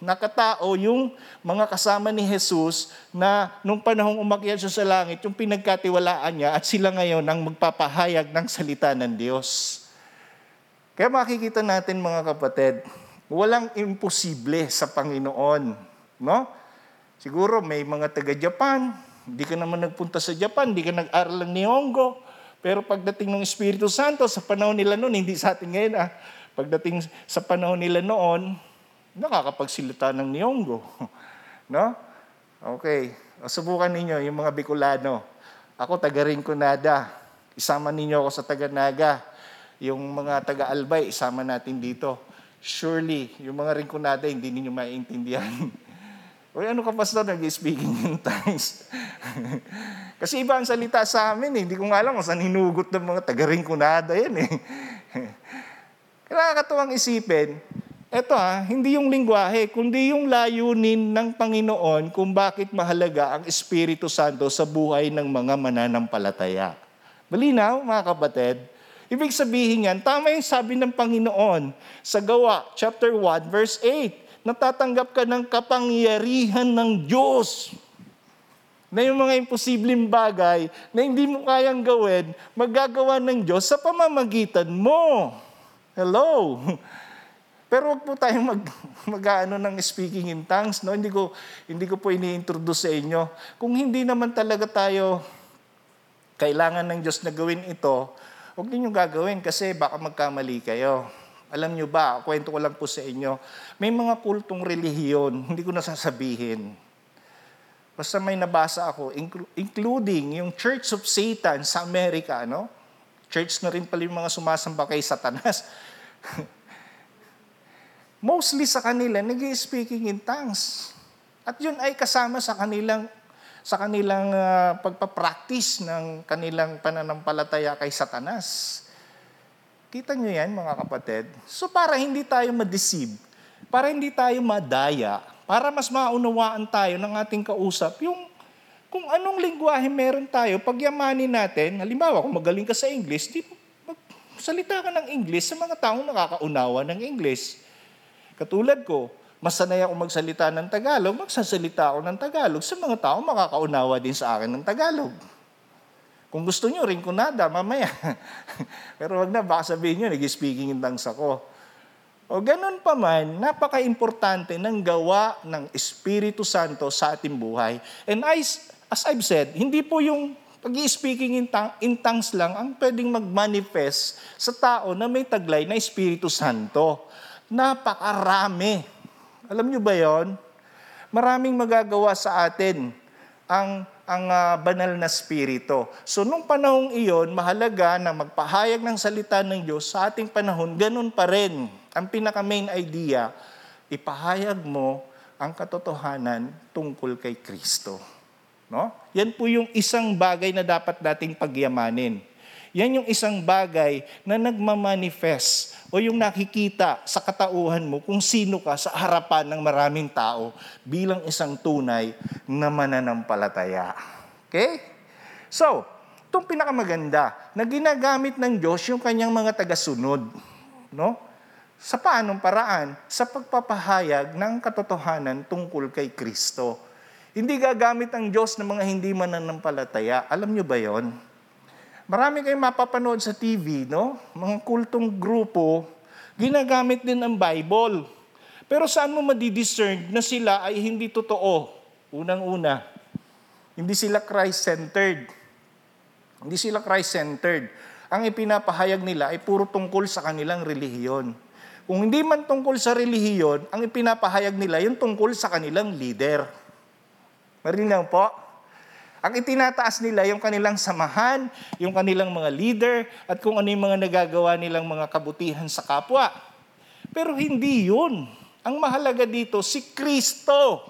na katao yung mga kasama ni Jesus na nung panahong umakyat siya sa langit, yung pinagkatiwalaan niya at sila ngayon ang magpapahayag ng salita ng Diyos. Kaya makikita natin mga kapatid, walang imposible sa Panginoon. No? Siguro may mga taga-Japan, hindi ka naman nagpunta sa Japan, hindi ka nag-aral ng Nihongo. Pero pagdating ng Espiritu Santo, sa panahon nila noon, hindi sa atin ngayon ah, pagdating sa panahon nila noon, nakakapagsilita ng Nihongo. no? Okay. Subukan ninyo, yung mga Bicolano. Ako, taga Rinconada. Isama ninyo ako sa taga Naga. Yung mga taga Albay, isama natin dito. Surely, yung mga Rinconada, hindi ninyo maiintindihan. Uy, ano ka pastor, nag-speaking in tongues? Kasi iba ang salita sa amin eh. Hindi ko nga alam kung saan hinugot ng mga taga-ringkunada yan eh. Nakakatuwang isipin, eto ha, hindi yung lingwahe, kundi yung layunin ng Panginoon kung bakit mahalaga ang Espiritu Santo sa buhay ng mga mananampalataya. Malinaw, mga kapatid? Ibig sabihin yan, tama yung sabi ng Panginoon sa Gawa, chapter 1, verse 8 natatanggap ka ng kapangyarihan ng Diyos. Na yung mga imposibleng bagay na hindi mo kayang gawin, magagawa ng Diyos sa pamamagitan mo. Hello? Pero wag po tayong mag, mag-ano ng speaking in tongues. No? Hindi, ko, hindi ko po ini-introduce sa inyo. Kung hindi naman talaga tayo kailangan ng Diyos na gawin ito, huwag ninyong gagawin kasi baka magkamali kayo. Alam nyo ba, kwento ko lang po sa inyo, may mga kultong relihiyon, hindi ko nasasabihin. Basta may nabasa ako, including yung Church of Satan sa Amerika, no? Church na rin pala yung mga sumasamba kay Satanas. Mostly sa kanila, nag speaking in tongues. At yun ay kasama sa kanilang sa kanilang uh, pagpapractice ng kanilang pananampalataya kay Satanas. Kita nyo yan, mga kapatid? So para hindi tayo ma-deceive, para hindi tayo madaya, para mas maunawaan tayo ng ating kausap, yung kung anong lingwahe meron tayo, pagyamanin natin, halimbawa kung magaling ka sa English, di, salita ka ng English sa mga taong nakakaunawa ng English. Katulad ko, masanay ako magsalita ng Tagalog, magsasalita ako ng Tagalog sa mga taong makakaunawa din sa akin ng Tagalog. Kung gusto nyo, rin kunada, mamaya. Pero wag na, baka sabihin nyo, nag-speaking in tongues ako. O ganun pa man, napaka-importante ng gawa ng Espiritu Santo sa ating buhay. And I, as I've said, hindi po yung pag-speaking in, in tongues lang ang pwedeng mag-manifest sa tao na may taglay na Espiritu Santo. Napakarami. Alam nyo ba yon? Maraming magagawa sa atin ang ang ah, banal na spirito. So nung panahong iyon, mahalaga na magpahayag ng salita ng Diyos sa ating panahon, ganun pa rin. Ang pinaka main idea, ipahayag mo ang katotohanan tungkol kay Kristo. No? Yan po yung isang bagay na dapat nating pagyamanin. Yan yung isang bagay na nagmamanifest o yung nakikita sa katauhan mo kung sino ka sa harapan ng maraming tao bilang isang tunay na mananampalataya. Okay? So, itong pinakamaganda na ginagamit ng Diyos yung kanyang mga tagasunod. No? Sa paanong paraan? Sa pagpapahayag ng katotohanan tungkol kay Kristo. Hindi gagamit ang Diyos ng mga hindi mananampalataya. Alam nyo ba yon? Marami kayong mapapanood sa TV, no? Mga kultong grupo, ginagamit din ang Bible. Pero saan mo madidiscern na sila ay hindi totoo? Unang-una, hindi sila Christ-centered. Hindi sila Christ-centered. Ang ipinapahayag nila ay puro tungkol sa kanilang relihiyon. Kung hindi man tungkol sa relihiyon, ang ipinapahayag nila yung tungkol sa kanilang leader. Marinaw po? Ang itinataas nila yung kanilang samahan, yung kanilang mga leader, at kung ano yung mga nagagawa nilang mga kabutihan sa kapwa. Pero hindi yun. Ang mahalaga dito, si Kristo.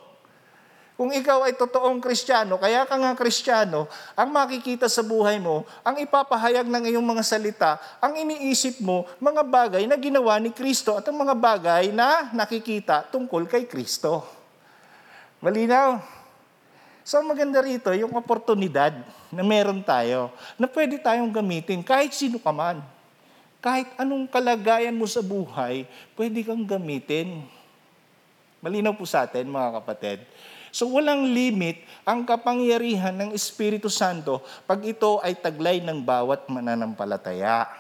Kung ikaw ay totoong kristyano, kaya ka nga kristyano, ang makikita sa buhay mo, ang ipapahayag ng iyong mga salita, ang iniisip mo, mga bagay na ginawa ni Kristo at ang mga bagay na nakikita tungkol kay Kristo. Malinaw? So maganda rito yung oportunidad na meron tayo na pwede tayong gamitin kahit sino ka man. Kahit anong kalagayan mo sa buhay, pwede kang gamitin. Malinaw po sa atin mga kapatid. So walang limit ang kapangyarihan ng Espiritu Santo pag ito ay taglay ng bawat mananampalataya.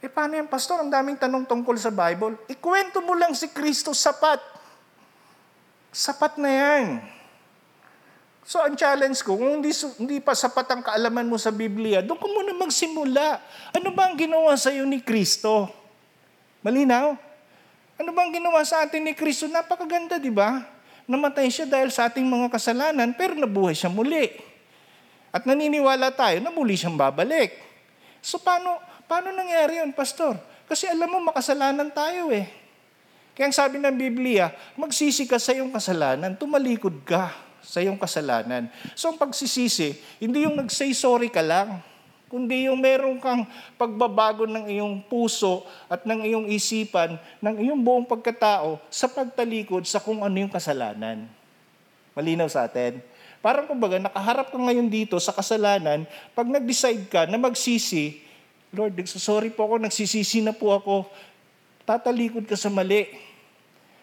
Eh paano yan, Pastor? Ang daming tanong tungkol sa Bible. Ikwento mo lang si Kristo sapat. Sapat na yan. So ang challenge ko, kung hindi, hindi pa sapat ang kaalaman mo sa Biblia, doon ka muna magsimula. Ano ba ang ginawa sa iyo ni Kristo? Malinaw? Ano ba ang ginawa sa atin ni Kristo? Napakaganda, di ba? Namatay siya dahil sa ating mga kasalanan, pero nabuhay siya muli. At naniniwala tayo na muli siyang babalik. So paano, paano nangyari yun, Pastor? Kasi alam mo, makasalanan tayo eh. Kaya ang sabi ng Biblia, magsisi ka sa iyong kasalanan, tumalikod ka sa iyong kasalanan. So ang pagsisisi, hindi yung nag-say sorry ka lang, kundi yung meron kang pagbabago ng iyong puso at ng iyong isipan, ng iyong buong pagkatao sa pagtalikod sa kung ano yung kasalanan. Malinaw sa atin? Parang kumbaga, nakaharap ka ngayon dito sa kasalanan, pag nag-decide ka na magsisi, Lord, sorry po ako, nagsisisi na po ako, tatalikod ka sa mali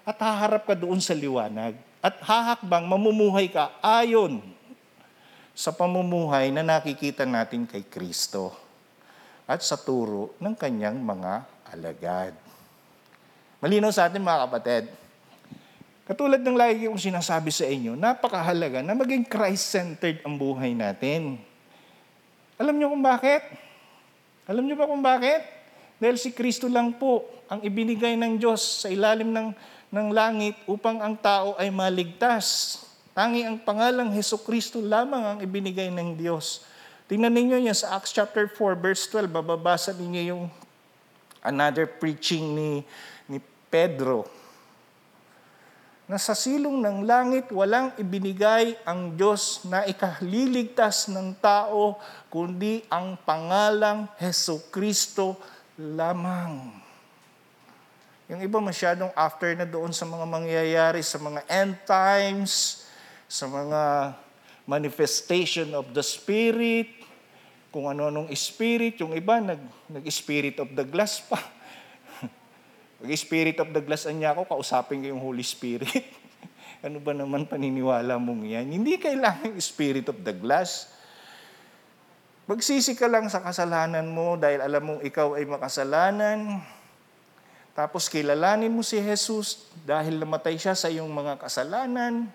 at haharap ka doon sa liwanag at hahakbang mamumuhay ka ayon sa pamumuhay na nakikita natin kay Kristo at sa turo ng kanyang mga alagad. Malinaw sa atin mga kapatid. Katulad ng lagi kong sinasabi sa inyo, napakahalaga na maging Christ-centered ang buhay natin. Alam niyo kung bakit? Alam niyo ba kung bakit? Dahil si Kristo lang po ang ibinigay ng Diyos sa ilalim ng ng langit upang ang tao ay maligtas. Tangi ang pangalang Heso Kristo lamang ang ibinigay ng Diyos. Tingnan ninyo yan sa Acts chapter 4 verse 12, bababasa ninyo yung another preaching ni, ni Pedro. Na sa silong ng langit, walang ibinigay ang Diyos na ikaliligtas ng tao, kundi ang pangalang Heso Kristo lamang. Yung iba masyadong after na doon sa mga mangyayari, sa mga end times, sa mga manifestation of the Spirit, kung ano-anong Spirit. Yung iba, nag, nag-Spirit of the glass pa. Nag-Spirit of the glass anya ako, kausapin ko yung Holy Spirit. ano ba naman paniniwala mong yan? Hindi kailangan Spirit of the glass. Magsisi ka lang sa kasalanan mo dahil alam mong ikaw ay makasalanan tapos kilalanin mo si Jesus dahil namatay siya sa iyong mga kasalanan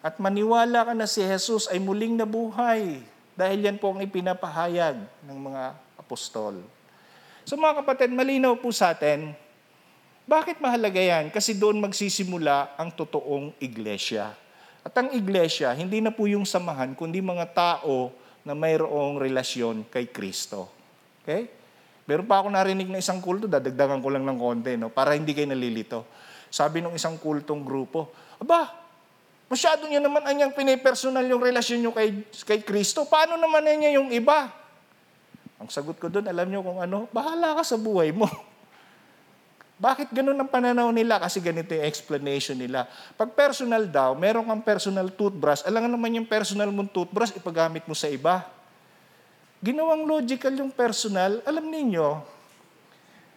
at maniwala ka na si Jesus ay muling nabuhay dahil yan po ang ipinapahayag ng mga apostol. So mga kapatid, malinaw po sa atin, bakit mahalaga yan? Kasi doon magsisimula ang totoong iglesia. At ang iglesia, hindi na po yung samahan, kundi mga tao na mayroong relasyon kay Kristo. Okay? Meron pa ako narinig na isang kulto, dadagdagan ko lang ng konti, no? para hindi kayo nalilito. Sabi ng isang kultong grupo, Aba, masyado niya naman anyang pinipersonal yung relasyon niyo kay, kay Kristo. Paano naman niya yung iba? Ang sagot ko doon, alam niyo kung ano, bahala ka sa buhay mo. Bakit ganun ang pananaw nila? Kasi ganito yung explanation nila. Pag personal daw, meron kang personal toothbrush, alam naman yung personal mong toothbrush, ipagamit mo sa iba. Ginawang logical yung personal, alam niyo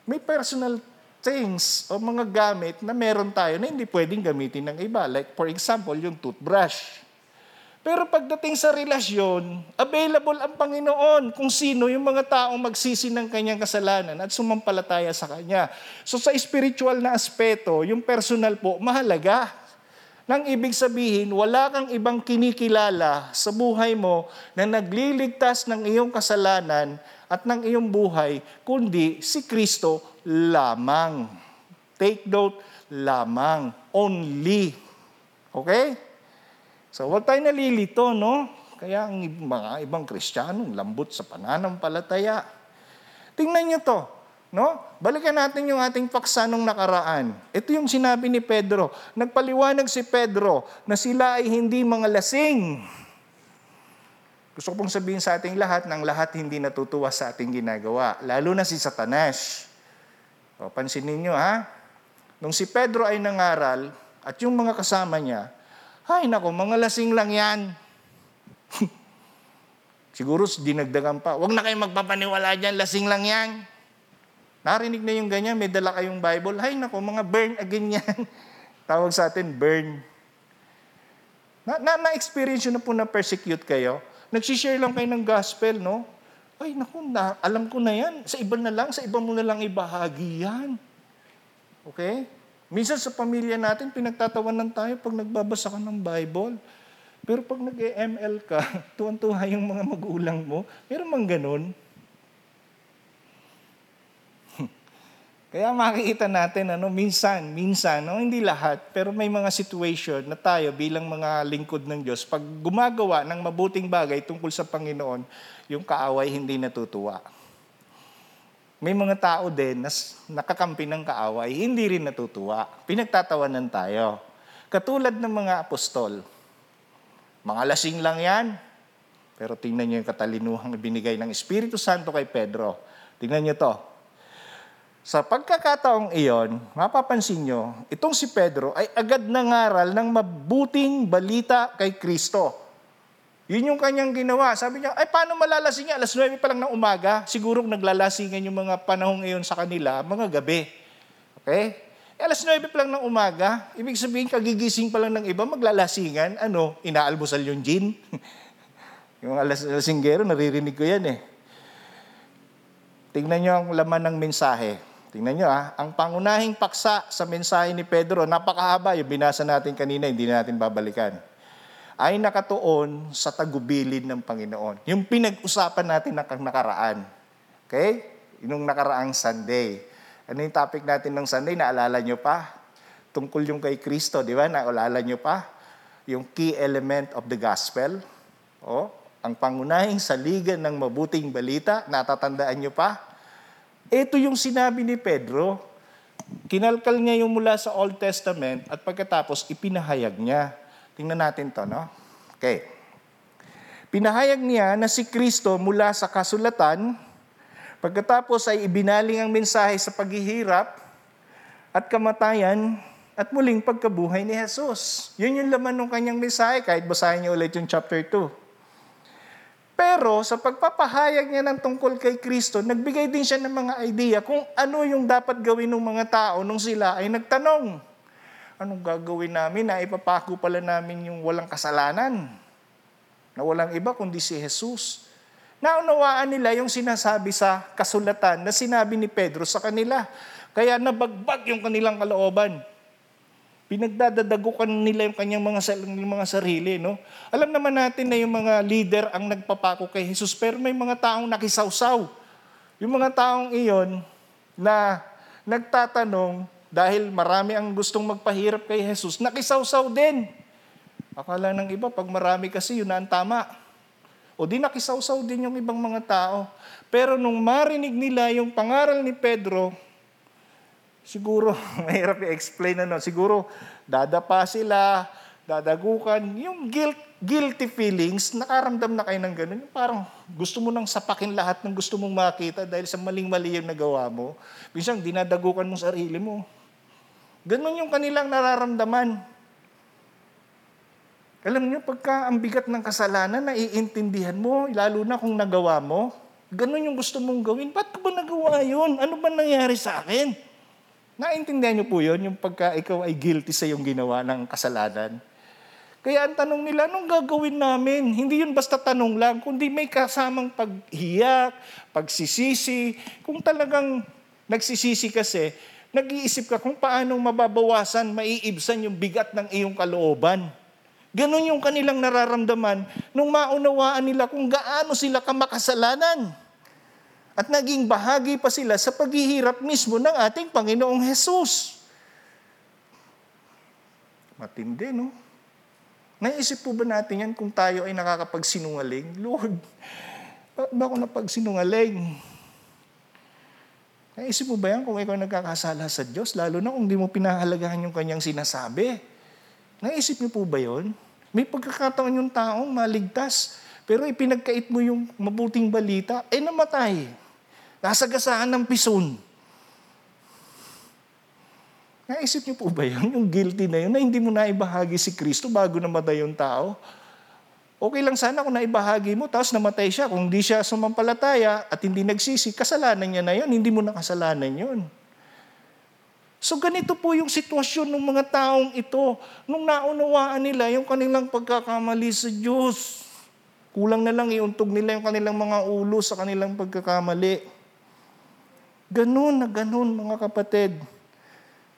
may personal things o mga gamit na meron tayo na hindi pwedeng gamitin ng iba. Like for example, yung toothbrush. Pero pagdating sa relasyon, available ang Panginoon kung sino yung mga taong magsisi ng kanyang kasalanan at sumampalataya sa Kanya. So sa spiritual na aspeto, yung personal po, mahalaga. Nang ibig sabihin, wala kang ibang kinikilala sa buhay mo na nagliligtas ng iyong kasalanan at ng iyong buhay, kundi si Kristo lamang. Take note, lamang. Only. Okay? So, huwag tayo nalilito, no? Kaya ang mga ibang Kristiyano, lambot sa pananampalataya. Tingnan niyo to. No? Balikan natin yung ating paksa nung nakaraan. Ito yung sinabi ni Pedro. Nagpaliwanag si Pedro na sila ay hindi mga lasing. Gusto ko pong sabihin sa ating lahat ng lahat hindi natutuwa sa ating ginagawa. Lalo na si Satanas. O, pansin ninyo ha. Nung si Pedro ay nangaral at yung mga kasama niya, ay nako, mga lasing lang yan. Siguro dinagdagan pa. Huwag na kayong magpapaniwala dyan, lasing lang yan. Narinig na yung ganyan, may dala kayong Bible. Hay nako, mga burn again yan. Tawag sa atin, burn. Na, na, na-experience na po na persecute kayo. Nagsishare lang kayo ng gospel, no? Ay, naku, na, alam ko na yan. Sa iba na lang, sa iba mo na lang ibahagi yan. Okay? Minsan sa pamilya natin, pinagtatawanan tayo pag nagbabasa ka ng Bible. Pero pag nag-ML ka, tuwan-tuwa yung mga magulang mo, meron mang ganun. Kaya makikita natin, ano, minsan, minsan, no, hindi lahat, pero may mga situation na tayo bilang mga lingkod ng Diyos, pag gumagawa ng mabuting bagay tungkol sa Panginoon, yung kaaway hindi natutuwa. May mga tao din na nakakampi ng kaaway, hindi rin natutuwa. Pinagtatawanan tayo. Katulad ng mga apostol. Mga lasing lang yan. Pero tingnan niyo yung katalinuhang ibinigay ng Espiritu Santo kay Pedro. Tingnan niyo to. Sa pagkakataong iyon, mapapansin nyo, itong si Pedro ay agad nangaral ng mabuting balita kay Kristo. Yun yung kanyang ginawa. Sabi niya, ay paano malalasing niya? Alas 9 pa lang ng umaga. Siguro naglalasingan yung mga panahong iyon sa kanila, mga gabi. Okay? Eh, alas 9 pa lang ng umaga. Ibig sabihin, kagigising pa lang ng iba, maglalasingan. Ano? Inaalmusal yung gin. yung alas lasinggero, naririnig ko yan eh. Tingnan niyo ang laman ng mensahe. Tingnan nyo ah, ang pangunahing paksa sa mensahe ni Pedro, napakahaba, yung binasa natin kanina, hindi natin babalikan, ay nakatuon sa tagubilin ng Panginoon. Yung pinag-usapan natin na nakaraan. Okay? Yung nakaraang Sunday. Ano yung topic natin ng Sunday? Naalala nyo pa? Tungkol yung kay Kristo, di ba? Naalala nyo pa? Yung key element of the gospel. O, ang pangunahing saligan ng mabuting balita, natatandaan nyo pa? Ito yung sinabi ni Pedro. Kinalkal niya yung mula sa Old Testament at pagkatapos ipinahayag niya. Tingnan natin to, no? Okay. Pinahayag niya na si Kristo mula sa kasulatan, pagkatapos ay ibinaling ang mensahe sa paghihirap at kamatayan at muling pagkabuhay ni Jesus. Yun yung laman ng kanyang mensahe, kahit basahin niyo ulit yung chapter 2. Pero sa pagpapahayag niya ng tungkol kay Kristo, nagbigay din siya ng mga idea kung ano yung dapat gawin ng mga tao nung sila ay nagtanong. Anong gagawin namin na ipapako pala namin yung walang kasalanan? Na walang iba kundi si Jesus. Naunawaan nila yung sinasabi sa kasulatan na sinabi ni Pedro sa kanila. Kaya nabagbag yung kanilang kalooban. Pinagdadadagukan nila yung kanyang mga, yung mga sarili. No? Alam naman natin na yung mga leader ang nagpapako kay Jesus, pero may mga taong nakisawsaw. Yung mga taong iyon na nagtatanong dahil marami ang gustong magpahirap kay Jesus, nakisawsaw din. Akala ng iba, pag marami kasi, yun na ang tama. O di nakisawsaw din yung ibang mga tao. Pero nung marinig nila yung pangaral ni Pedro, siguro, mahirap i-explain ano, siguro dadapa sila, dadagukan, yung guilt, guilty feelings, nakaramdam na kayo ng ganun. Parang gusto mo nang sapakin lahat ng gusto mong makita dahil sa maling-mali yung nagawa mo. Minsan, dinadagukan mo sarili mo. Ganun yung kanilang nararamdaman. Alam niyo, pagka ang bigat ng kasalanan, naiintindihan mo, lalo na kung nagawa mo, ganun yung gusto mong gawin. Ba't ko ba nagawa yun? Ano ba nangyari sa akin? Naintindihan niyo po yun, yung pagka ikaw ay guilty sa yung ginawa ng kasalanan. Kaya ang tanong nila, anong gagawin namin? Hindi yun basta tanong lang, kundi may kasamang paghiyak, pagsisisi. Kung talagang nagsisisi kasi, nag-iisip ka kung paano mababawasan, maiibsan yung bigat ng iyong kalooban. Ganon yung kanilang nararamdaman nung maunawaan nila kung gaano sila kamakasalanan. At naging bahagi pa sila sa paghihirap mismo ng ating Panginoong Hesus. Matindi, no? Naisip po ba natin yan kung tayo ay nakakapagsinungaling? Lord, bakit ba ako napagsinungaling? Naisip mo ba yan kung ikaw nagkakasala sa Diyos? Lalo na kung di mo pinahalagahan yung kanyang sinasabi. Naisip niyo po ba yon? May pagkakataon yung taong maligtas, pero ipinagkait mo yung mabuting balita, eh namatay. Nasagasaan ng pison. Naisip niyo po ba yun? Yung guilty na yun, na hindi mo naibahagi si Kristo bago namatay yung tao? Okay lang sana kung naibahagi mo, tapos namatay siya. Kung hindi siya sumampalataya at hindi nagsisi, kasalanan niya na yun, hindi mo na kasalanan yun. So ganito po yung sitwasyon ng mga taong ito nung naunawaan nila yung kanilang pagkakamali sa Diyos. Kulang na lang iuntog nila yung kanilang mga ulo sa kanilang pagkakamali. Ganun na ganun mga kapatid.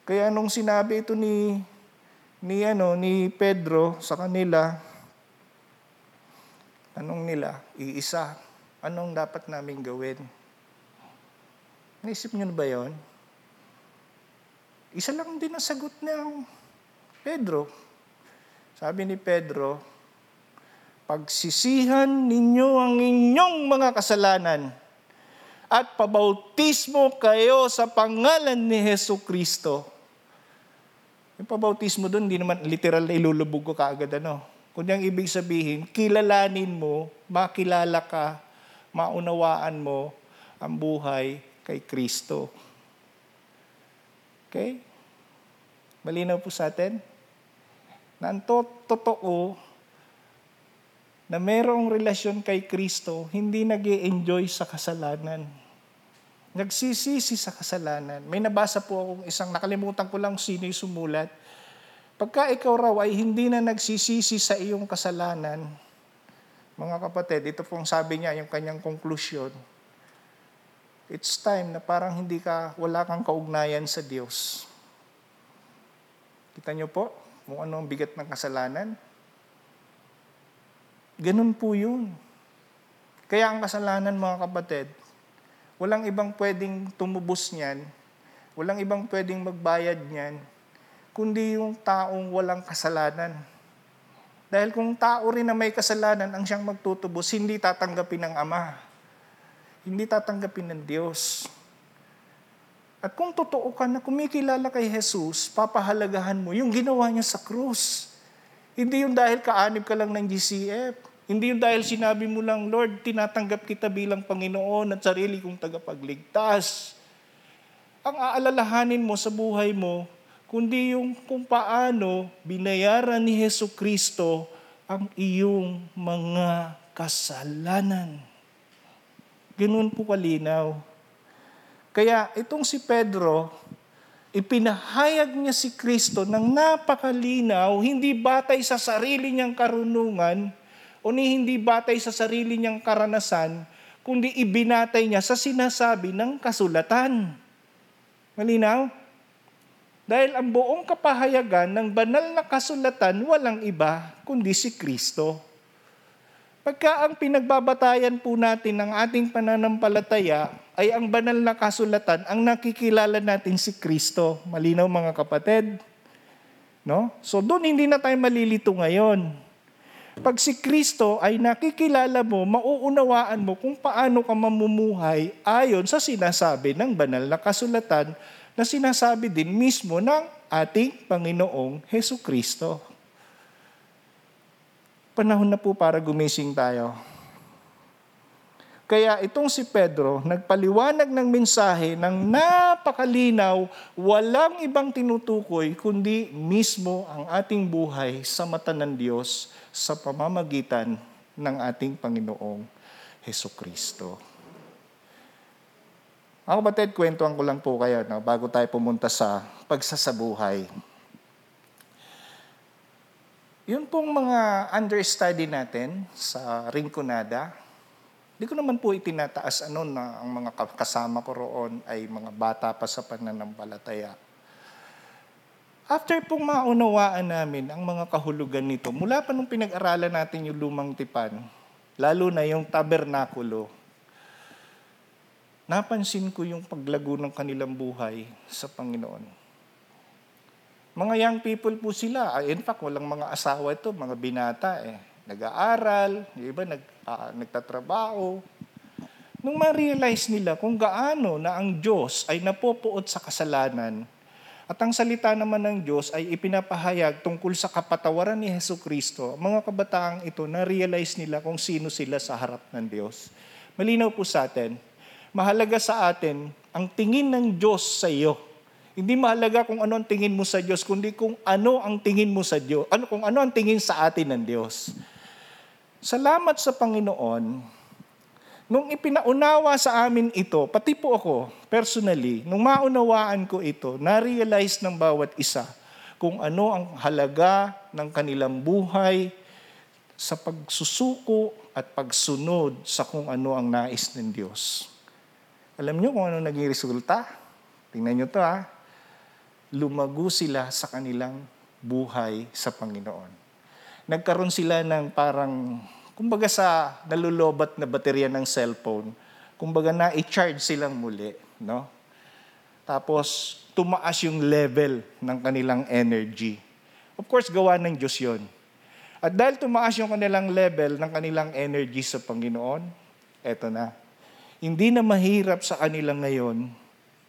Kaya nung sinabi ito ni ni ano ni Pedro sa kanila, anong nila? Iisa. Anong dapat namin gawin? Naisip niyo na ba 'yon? Isa lang din ang sagot ng Pedro. Sabi ni Pedro, pagsisihan ninyo ang inyong mga kasalanan at pabautismo kayo sa pangalan ni Heso Kristo. Yung pabautismo doon, hindi naman literal na ilulubog ko kaagad ano. Kundi ang ibig sabihin, kilalanin mo, makilala ka, maunawaan mo ang buhay kay Kristo. Okay? Malinaw po sa atin? Na ang to- totoo na merong relasyon kay Kristo, hindi nag enjoy sa kasalanan. Nagsisisi sa kasalanan. May nabasa po akong isang, nakalimutan ko lang sino yung sumulat. Pagka ikaw raw ay hindi na nagsisisi sa iyong kasalanan, mga kapatid, ito pong sabi niya, yung kanyang conclusion, it's time na parang hindi ka, wala kang kaugnayan sa Diyos. Kita niyo po kung ano ang bigat ng kasalanan? Ganun po yun. Kaya ang kasalanan mga kapatid, walang ibang pwedeng tumubos niyan, walang ibang pwedeng magbayad niyan, kundi yung taong walang kasalanan. Dahil kung tao rin na may kasalanan ang siyang magtutubos, hindi tatanggapin ng Ama hindi tatanggapin ng Diyos. At kung totoo ka na kumikilala kay Jesus, papahalagahan mo yung ginawa niya sa krus. Hindi yung dahil kaanib ka lang ng GCF. Hindi yung dahil sinabi mo lang, Lord, tinatanggap kita bilang Panginoon at sarili kong tagapagligtas. Ang aalalahanin mo sa buhay mo, kundi yung kung paano binayaran ni Heso Kristo ang iyong mga kasalanan. Ganun po kalinaw. Kaya itong si Pedro, ipinahayag niya si Kristo ng napakalinaw, hindi batay sa sarili niyang karunungan o ni hindi batay sa sarili niyang karanasan, kundi ibinatay niya sa sinasabi ng kasulatan. Malinaw? Dahil ang buong kapahayagan ng banal na kasulatan walang iba kundi si Kristo. Pagka ang pinagbabatayan po natin ng ating pananampalataya ay ang banal na kasulatan, ang nakikilala natin si Kristo. Malinaw mga kapatid? No? So doon hindi na tayo malilito ngayon. Pag si Kristo ay nakikilala mo, mauunawaan mo kung paano ka mamumuhay ayon sa sinasabi ng banal na kasulatan na sinasabi din mismo ng ating Panginoong Heso Kristo. Panahon na po para gumising tayo. Kaya itong si Pedro, nagpaliwanag ng mensahe ng napakalinaw, walang ibang tinutukoy kundi mismo ang ating buhay sa mata ng Diyos sa pamamagitan ng ating Panginoong Heso Kristo. Ako batid, kwentuhan ko lang po kayo no, bago tayo pumunta sa pagsasabuhay. Yun pong mga understudy natin sa Rinconada, hindi ko naman po itinataas ano na ang mga kasama ko roon ay mga bata pa sa pananampalataya. After pong maunawaan namin ang mga kahulugan nito, mula pa nung pinag-aralan natin yung lumang tipan, lalo na yung tabernakulo, napansin ko yung paglago ng kanilang buhay sa Panginoon. Mga young people po sila. In fact, walang mga asawa ito, mga binata eh. Nag-aaral, yung iba nag, uh, nagtatrabaho. Nung ma-realize nila kung gaano na ang Diyos ay napopuot sa kasalanan, at ang salita naman ng Diyos ay ipinapahayag tungkol sa kapatawaran ni Heso Kristo, mga kabataang ito, na-realize nila kung sino sila sa harap ng Diyos. Malinaw po sa atin, mahalaga sa atin ang tingin ng Diyos sa iyo hindi mahalaga kung ano ang tingin mo sa Diyos, kundi kung ano ang tingin mo sa Diyos. Ano, kung ano ang tingin sa atin ng Diyos. Salamat sa Panginoon, nung ipinaunawa sa amin ito, pati po ako, personally, nung maunawaan ko ito, na-realize ng bawat isa kung ano ang halaga ng kanilang buhay sa pagsusuko at pagsunod sa kung ano ang nais ng Diyos. Alam niyo kung ano naging resulta? Tingnan niyo to ha lumago sila sa kanilang buhay sa Panginoon. Nagkaroon sila ng parang, kumbaga sa nalulobat na baterya ng cellphone, kumbaga na i-charge silang muli. No? Tapos, tumaas yung level ng kanilang energy. Of course, gawa ng Diyos yun. At dahil tumaas yung kanilang level ng kanilang energy sa Panginoon, eto na. Hindi na mahirap sa kanila ngayon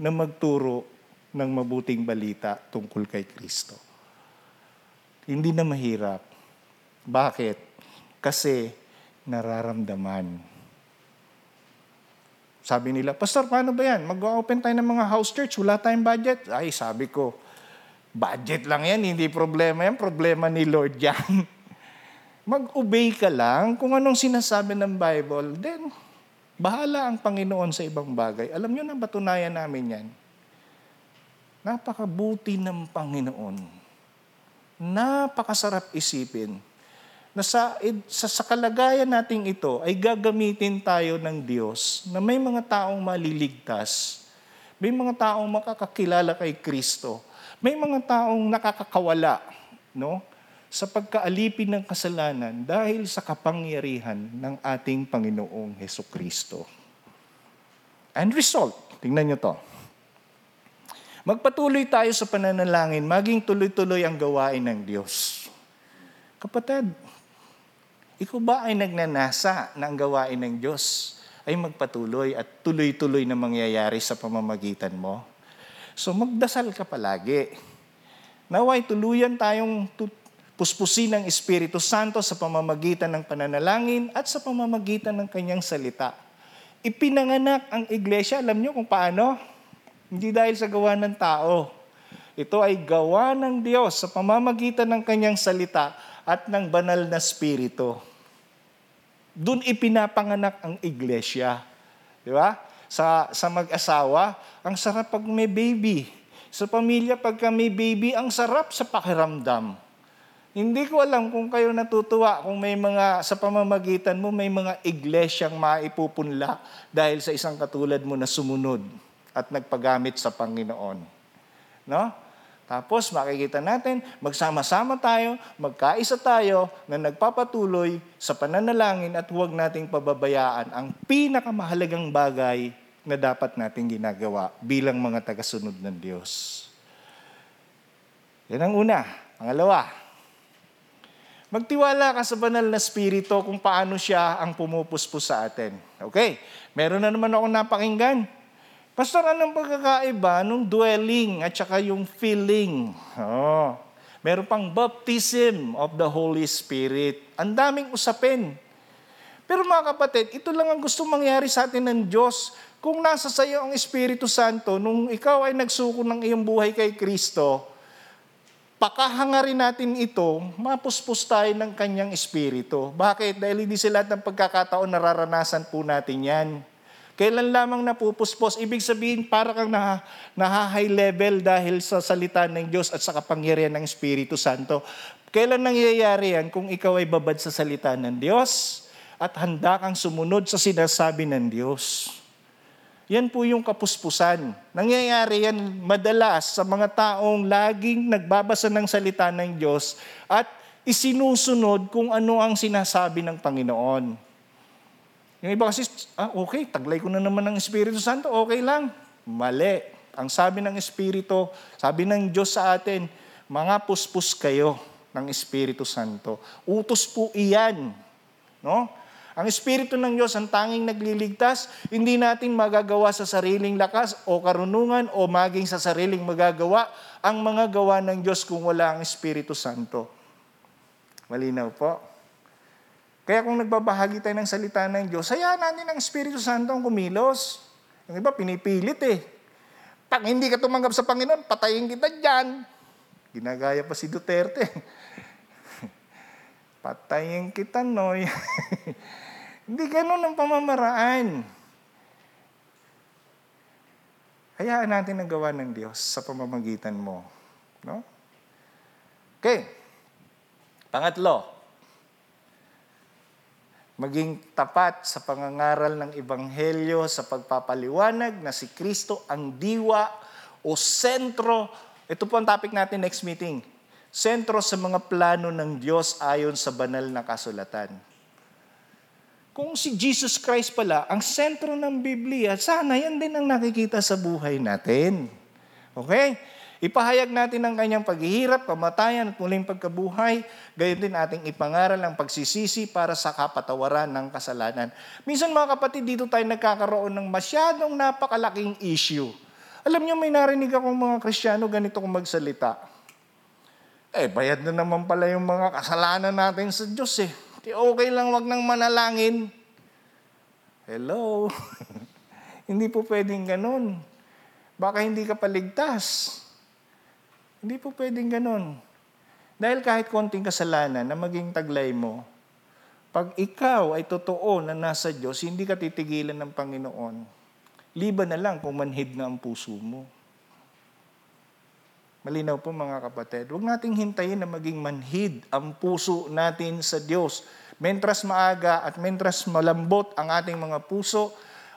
na magturo ng mabuting balita tungkol kay Kristo. Hindi na mahirap. Bakit? Kasi nararamdaman. Sabi nila, Pastor, paano ba yan? Mag-open tayo ng mga house church, wala tayong budget. Ay, sabi ko, budget lang yan, hindi problema yan, problema ni Lord yan. Mag-obey ka lang kung anong sinasabi ng Bible, then bahala ang Panginoon sa ibang bagay. Alam nyo na, batunayan namin yan Napakabuti ng Panginoon. Napakasarap isipin na sa, sa, sa kalagayan nating ito ay gagamitin tayo ng Diyos na may mga taong maliligtas, may mga taong makakakilala kay Kristo, may mga taong nakakakawala no, sa pagkaalipin ng kasalanan dahil sa kapangyarihan ng ating Panginoong Heso Kristo. And result, tingnan nyo to. Magpatuloy tayo sa pananalangin, maging tuloy-tuloy ang gawain ng Diyos. Kapatid, ikaw ba ay nagnanasa na ang gawain ng Diyos ay magpatuloy at tuloy-tuloy na mangyayari sa pamamagitan mo? So magdasal ka palagi. Naway tuluyan tayong puspusin ng Espiritu Santo sa pamamagitan ng pananalangin at sa pamamagitan ng kanyang salita. Ipinanganak ang iglesia, alam niyo kung paano? Hindi dahil sa gawa ng tao. Ito ay gawa ng Diyos sa pamamagitan ng kanyang salita at ng banal na spirito. Doon ipinapanganak ang iglesia. Di ba? Sa, sa mag-asawa, ang sarap pag may baby. Sa pamilya, pagka may baby, ang sarap sa pakiramdam. Hindi ko alam kung kayo natutuwa kung may mga, sa pamamagitan mo, may mga iglesyang maipupunla dahil sa isang katulad mo na sumunod at nagpagamit sa Panginoon. No? Tapos makikita natin, magsama-sama tayo, magkaisa tayo na nagpapatuloy sa pananalangin at huwag nating pababayaan ang pinakamahalagang bagay na dapat nating ginagawa bilang mga tagasunod ng Diyos. Yan ang una. Pangalawa, magtiwala ka sa banal na spirito kung paano siya ang pumupuspos sa atin. Okay, meron na naman ako napakinggan. Pastor, anong pagkakaiba nung dwelling at saka yung feeling? Oh, meron pang baptism of the Holy Spirit. Ang daming usapin. Pero mga kapatid, ito lang ang gusto mangyari sa atin ng Diyos. Kung nasa sa iyo ang Espiritu Santo, nung ikaw ay nagsuko ng iyong buhay kay Kristo, pakahangarin natin ito, mapuspos tayo ng kanyang Espiritu. Bakit? Dahil hindi sa lahat ng pagkakataon nararanasan po natin yan. Kailan lamang napupuspos? Ibig sabihin, para kang na, naha-high level dahil sa salita ng Diyos at sa kapangyarihan ng Espiritu Santo. Kailan nangyayari yan kung ikaw ay babad sa salita ng Diyos at handa kang sumunod sa sinasabi ng Diyos? Yan po yung kapuspusan. Nangyayari yan madalas sa mga taong laging nagbabasa ng salita ng Diyos at isinusunod kung ano ang sinasabi ng Panginoon. Yung iba kasi, ah, okay, taglay ko na naman ng Espiritu Santo, okay lang. Mali. Ang sabi ng Espiritu, sabi ng Diyos sa atin, mga puspos kayo ng Espiritu Santo. Utos po iyan. No? Ang Espiritu ng Diyos ang tanging nagliligtas, hindi natin magagawa sa sariling lakas o karunungan o maging sa sariling magagawa ang mga gawa ng Diyos kung wala ang Espiritu Santo. Malinaw po. Kaya kung nagbabahagi tayo ng salita ng Diyos, hayaan natin ang Espiritu Santo ang kumilos. Yung iba, pinipilit eh. Pag hindi ka tumanggap sa Panginoon, patayin kita dyan. Ginagaya pa si Duterte. patayin kita, Noy. hindi ganun ang pamamaraan. Hayaan natin ang gawa ng Diyos sa pamamagitan mo. No? Okay. Pangatlo, maging tapat sa pangangaral ng Ebanghelyo sa pagpapaliwanag na si Kristo ang diwa o sentro. Ito po ang topic natin next meeting. Sentro sa mga plano ng Diyos ayon sa banal na kasulatan. Kung si Jesus Christ pala ang sentro ng Biblia, sana yan din ang nakikita sa buhay natin. Okay? Ipahayag natin ang kanyang paghihirap, kamatayan at muling pagkabuhay. Gayon din ating ipangaral ang pagsisisi para sa kapatawaran ng kasalanan. Minsan mga kapatid, dito tayo nagkakaroon ng masyadong napakalaking issue. Alam niyo, may narinig akong mga Kristiyano ganito kung magsalita. Eh, bayad na naman pala yung mga kasalanan natin sa Diyos eh. Di okay lang wag nang manalangin. Hello? hindi po pwedeng ganun. Baka hindi ka paligtas. Hindi po pwedeng ganun. Dahil kahit konting kasalanan na maging taglay mo, pag ikaw ay totoo na nasa Diyos, hindi ka titigilan ng Panginoon. Liban na lang kung manhid na ang puso mo. Malinaw po mga kapatid, huwag nating hintayin na maging manhid ang puso natin sa Diyos. Mentras maaga at mentras malambot ang ating mga puso,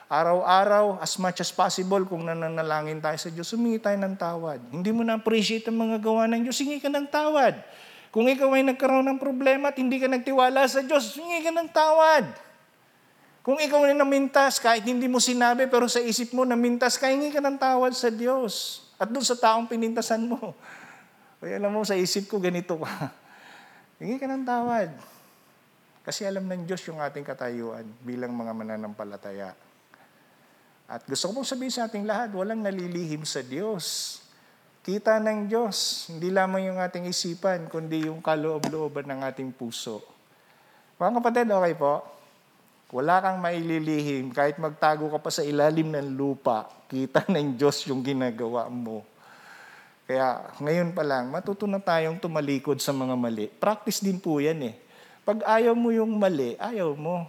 Araw-araw, as much as possible, kung nananalangin tayo sa Diyos, humingi tayo ng tawad. Hindi mo na-appreciate ang mga gawa ng Diyos, hingi ka ng tawad. Kung ikaw ay nagkaroon ng problema at hindi ka nagtiwala sa Diyos, hingi ka ng tawad. Kung ikaw ay namintas, kahit hindi mo sinabi, pero sa isip mo, namintas ka, hingi ka ng tawad sa Diyos. At doon sa taong pinintasan mo. Kaya alam mo, sa isip ko, ganito ka. hingi ka ng tawad. Kasi alam ng Diyos yung ating katayuan bilang mga mananampalataya. At gusto ko pong sabihin sa ating lahat, walang nalilihim sa Diyos. Kita ng Diyos, hindi lamang yung ating isipan, kundi yung kaloob-looban ng ating puso. Mga kapatid, okay po? Wala kang maililihim, kahit magtago ka pa sa ilalim ng lupa, kita ng Diyos yung ginagawa mo. Kaya ngayon pa lang, matutunan tayong tumalikod sa mga mali. Practice din po yan eh. Pag ayaw mo yung mali, ayaw mo.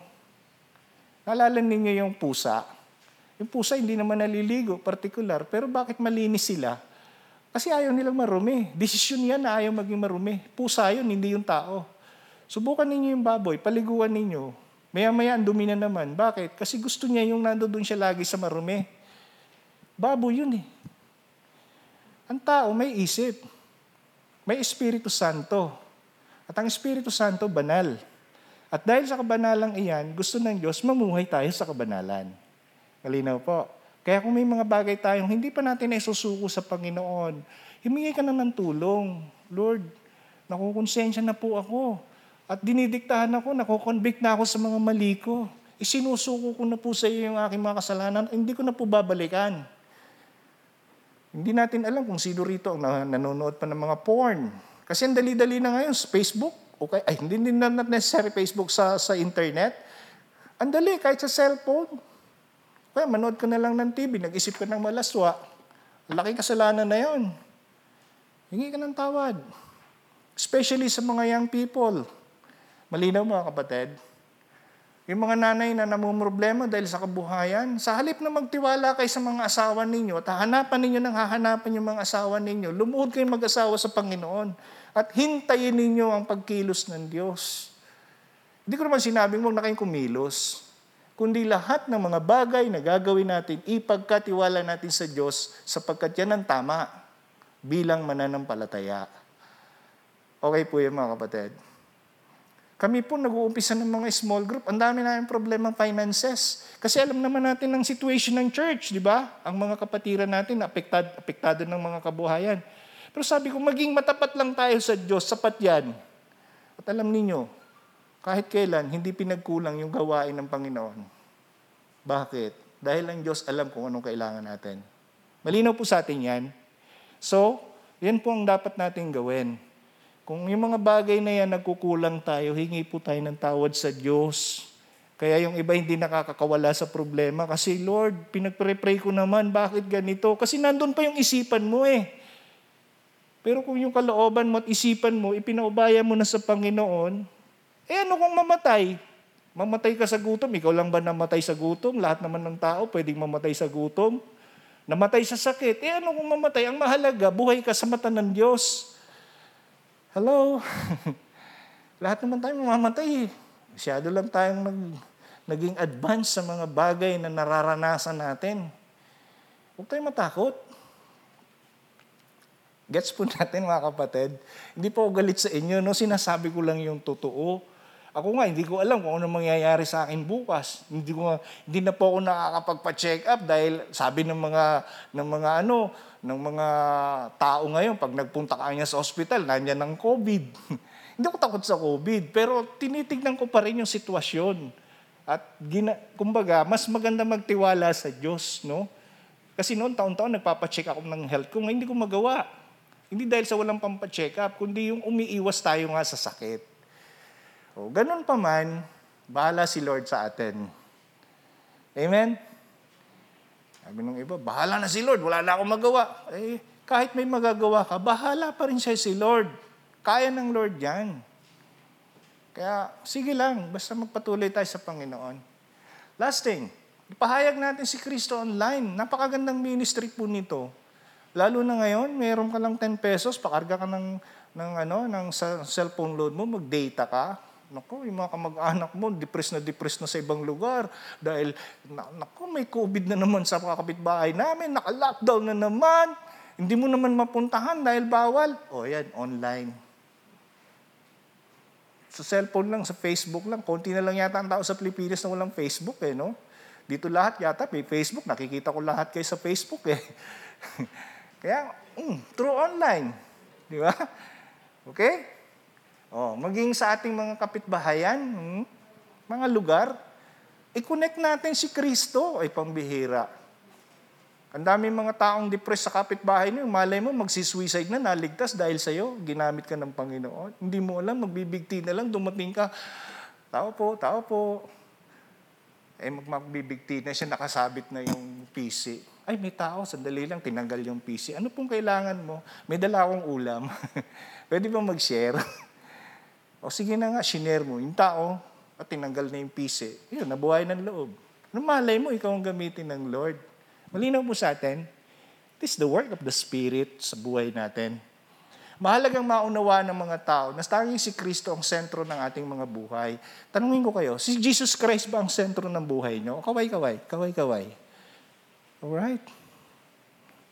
Nalala ninyo yung pusa, yung pusa hindi naman naliligo, particular. Pero bakit malinis sila? Kasi ayaw nilang marumi. Desisyon yan na ayaw maging marumi. Pusa yun, hindi yung tao. Subukan ninyo yung baboy, paliguan ninyo. Maya-maya, ang dumi na naman. Bakit? Kasi gusto niya yung nandoon siya lagi sa marumi. Baboy yun eh. Ang tao may isip. May Espiritu Santo. At ang Espiritu Santo, banal. At dahil sa kabanalang iyan, gusto ng Diyos, mamuhay tayo sa kabanalan. Kalinaw po. Kaya kung may mga bagay tayong hindi pa natin isusuko sa Panginoon, humingi ka na ng tulong. Lord, Nakukonsensya na po ako. At dinidiktahan ako, nakoconvict na ako sa mga mali ko. Isinusuko ko na po sa iyo yung aking mga kasalanan. Hindi ko na po babalikan. Hindi natin alam kung sino rito ang nanonood pa ng mga porn. Kasi ang dali-dali na ngayon sa Facebook. Okay, ay, hindi, hindi na necessary Facebook sa, sa internet. Ang dali, kahit sa cellphone. Kaya manood ka na lang ng TV, nag-isip ka ng malaswa. Laki kasalanan na yon. Hingi ka ng tawad. Especially sa mga young people. Malinaw mga kapatid. Yung mga nanay na namumroblema dahil sa kabuhayan, sa halip na magtiwala kay sa mga asawa ninyo at hahanapan ninyo ng hahanapan yung mga asawa ninyo, lumuhod kayong mag-asawa sa Panginoon at hintayin ninyo ang pagkilos ng Diyos. Hindi ko naman sinabing huwag na kayong kumilos, kundi lahat ng mga bagay na gagawin natin, ipagkatiwala natin sa Diyos sapagkat yan ang tama bilang mananampalataya. Okay po yun mga kapatid. Kami po nag-uumpisa ng mga small group. Ang dami namin problema finances. Kasi alam naman natin ang situation ng church, di ba? Ang mga kapatiran natin, apektado, apektado ng mga kabuhayan. Pero sabi ko, maging matapat lang tayo sa Diyos, sapat yan. At alam ninyo, kahit kailan, hindi pinagkulang yung gawain ng Panginoon. Bakit? Dahil ang Diyos alam kung anong kailangan natin. Malinaw po sa atin yan. So, yan po ang dapat natin gawin. Kung yung mga bagay na yan nagkukulang tayo, hingi po tayo ng tawad sa Diyos. Kaya yung iba hindi nakakakawala sa problema. Kasi Lord, pinagpre-pray ko naman, bakit ganito? Kasi nandun pa yung isipan mo eh. Pero kung yung kalooban mo at isipan mo, ipinaubaya mo na sa Panginoon, eh ano kung mamatay? Mamatay ka sa gutom, ikaw lang ba namatay sa gutom? Lahat naman ng tao pwedeng mamatay sa gutom. Namatay sa sakit, eh ano kung mamatay? Ang mahalaga, buhay ka sa mata ng Diyos. Hello? Lahat naman tayo mamamatay. Masyado lang tayong nag, naging advance sa mga bagay na nararanasan natin. Huwag tayong matakot. Gets po natin mga kapatid. Hindi po galit sa inyo, no? sinasabi ko lang yung totoo. Ako nga, hindi ko alam kung ano mangyayari sa akin bukas. Hindi, ko, hindi na po ako nakakapagpa-check up dahil sabi ng mga, ng mga ano, ng mga tao ngayon, pag nagpunta ka niya sa ospital, nandiyan ng COVID. Hindi ako takot sa COVID, pero tinitignan ko pa rin yung sitwasyon. At gina, kumbaga, mas maganda magtiwala sa Diyos, no? Kasi noon, taon-taon, nagpapacheck ako ng health ko, ngayon hindi ko magawa. Hindi dahil sa walang pampacheck up, kundi yung umiiwas tayo nga sa sakit. O, ganun pa man, bahala si Lord sa atin. Amen? Sabi ng iba, bahala na si Lord, wala na akong magawa. Eh, kahit may magagawa ka, bahala pa rin siya si Lord. Kaya ng Lord yan. Kaya, sige lang, basta magpatuloy tayo sa Panginoon. Last thing, ipahayag natin si Kristo online. Napakagandang ministry po nito. Lalo na ngayon, meron ka lang 10 pesos, pakarga ka ng, ng, ano, ng cellphone load mo, mag-data ka, Naku, yung mga kamag-anak mo, depressed na depressed na sa ibang lugar. Dahil, naku, may COVID na naman sa kapitbahay namin, naka-lockdown na naman. Hindi mo naman mapuntahan dahil bawal. O yan, online. Sa cellphone lang, sa Facebook lang. Konti na lang yata ang tao sa Pilipinas na walang Facebook eh, no? Dito lahat yata may Facebook. Nakikita ko lahat kayo sa Facebook eh. Kaya, mm, through online. Di ba? Okay? Oh, maging sa ating mga kapitbahayan, hmm, mga lugar, i-connect natin si Kristo ay pambihira. Ang daming mga taong depressed sa kapitbahay niyo, malay mo magsisuicide na, naligtas dahil sa iyo, ginamit ka ng Panginoon. Hindi mo alam, magbibigti na lang, dumating ka, tao po, tao po. Eh, magbibigti na siya, nakasabit na yung PC. Ay, may tao, sandali lang, tinanggal yung PC. Ano pong kailangan mo? May dala akong ulam. Pwede ba mag-share? O sige na nga, shiner mo. Yung tao, at tinanggal na yung PC. Yun, nabuhay ng loob. Ano malay mo, ikaw ang gamitin ng Lord. Malinaw po sa atin, this is the work of the Spirit sa buhay natin. Mahalagang maunawa ng mga tao na tanging si Kristo ang sentro ng ating mga buhay. Tanungin ko kayo, si Jesus Christ ba ang sentro ng buhay nyo? Kaway-kaway, kaway-kaway. Alright.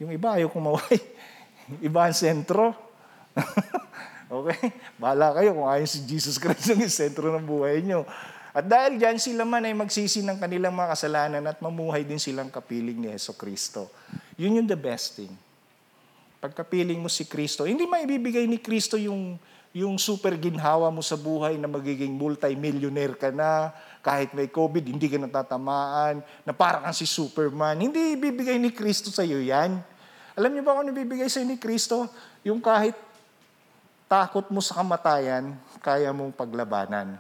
Yung iba ayaw kumaway. Iba ang sentro. Okay? Bahala kayo kung ayaw si Jesus Christ ang sentro ng buhay nyo. At dahil dyan, sila man ay magsisi ng kanilang mga kasalanan at mamuhay din silang kapiling ni Yeso Kristo. Yun yung the best thing. Pagkapiling mo si Kristo, hindi maibibigay ni Kristo yung, yung super ginhawa mo sa buhay na magiging multi-millionaire ka na, kahit may COVID, hindi ka natatamaan, na parang kang si Superman. Hindi ibibigay ni Kristo sa iyo yan. Alam niyo ba kung ano ibibigay sa ni Kristo? Yung kahit takot mo sa kamatayan, kaya mong paglabanan.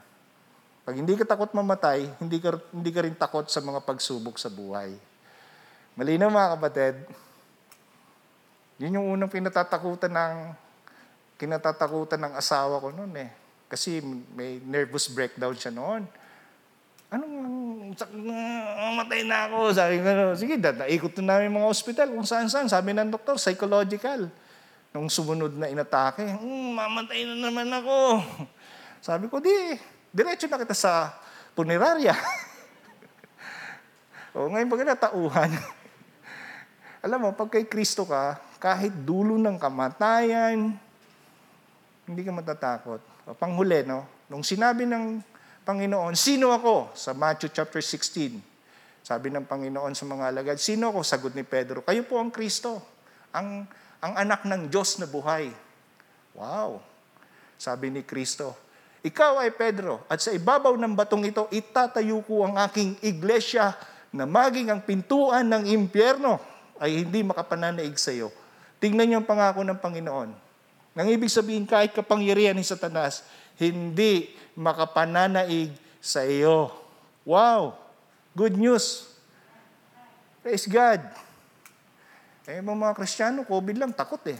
Pag hindi ka takot mamatay, hindi ka, hindi ka rin takot sa mga pagsubok sa buhay. Malinaw mga kapatid, yun yung unang pinatatakutan ng kinatatakutan ng asawa ko noon eh. Kasi may nervous breakdown siya noon. Anong, sak- na- ako. Sabi ko, sige, dadaikot na namin mga ospital kung saan-saan. Sabi ng doktor, psychological. Nung sumunod na inatake, "Hmm, mamatay na naman ako. Sabi ko, di, diretso na kita sa punerarya. o ngayon pag natauhan, alam mo, pag kay Kristo ka, kahit dulo ng kamatayan, hindi ka matatakot. O, panghuli, no? Nung sinabi ng Panginoon, sino ako? Sa Matthew chapter 16, sabi ng Panginoon sa mga alagad, sino ako? Sagot ni Pedro, kayo po ang Kristo, ang, ang anak ng Diyos na buhay. Wow! Sabi ni Kristo, ikaw ay Pedro, at sa ibabaw ng batong ito, itatayo ko ang aking iglesia na maging ang pintuan ng impyerno ay hindi makapananaig sa iyo. Tingnan niyo ang pangako ng Panginoon. Nang ibig sabihin, kahit kapangyarihan ni Satanas, hindi makapananaig sa iyo. Wow! Good news. Praise God. Eh, mga mga Kristiyano, COVID lang, takot eh.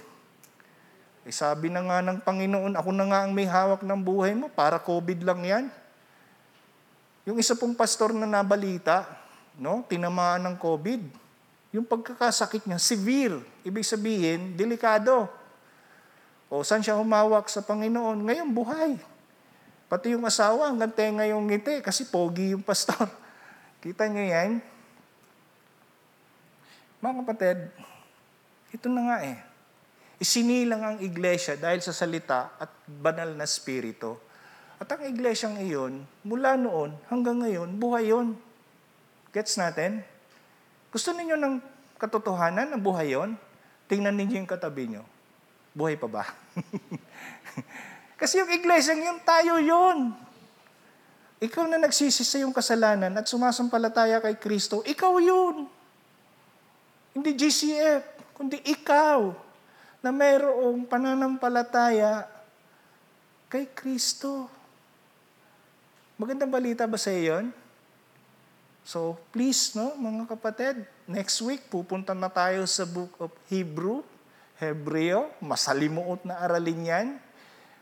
Eh, sabi na nga ng Panginoon, ako na nga ang may hawak ng buhay mo, para COVID lang yan. Yung isa pong pastor na nabalita, no, tinamaan ng COVID. Yung pagkakasakit niya, severe. Ibig sabihin, delikado. O saan siya humawak sa Panginoon? Ngayon, buhay. Pati yung asawa, hanggang tenga yung ngiti kasi pogi yung pastor. Kita niyo yan? Mga kapatid, ito na nga eh. Isinilang ang iglesia dahil sa salita at banal na spirito. At ang iglesyang iyon, mula noon hanggang ngayon, buhay yon. Gets natin? Gusto ninyo ng katotohanan ng buhay yon? Tingnan ninyo yung katabi nyo. Buhay pa ba? Kasi yung iglesyang yun, tayo yun. Ikaw na nagsisi sa iyong kasalanan at sumasampalataya kay Kristo, ikaw yun. Hindi GCF, kundi ikaw na mayroong pananampalataya kay Kristo. Magandang balita ba sa iyo? So, please, no, mga kapatid, next week, pupunta na tayo sa book of Hebrew, Hebreo, masalimuot na aralin yan.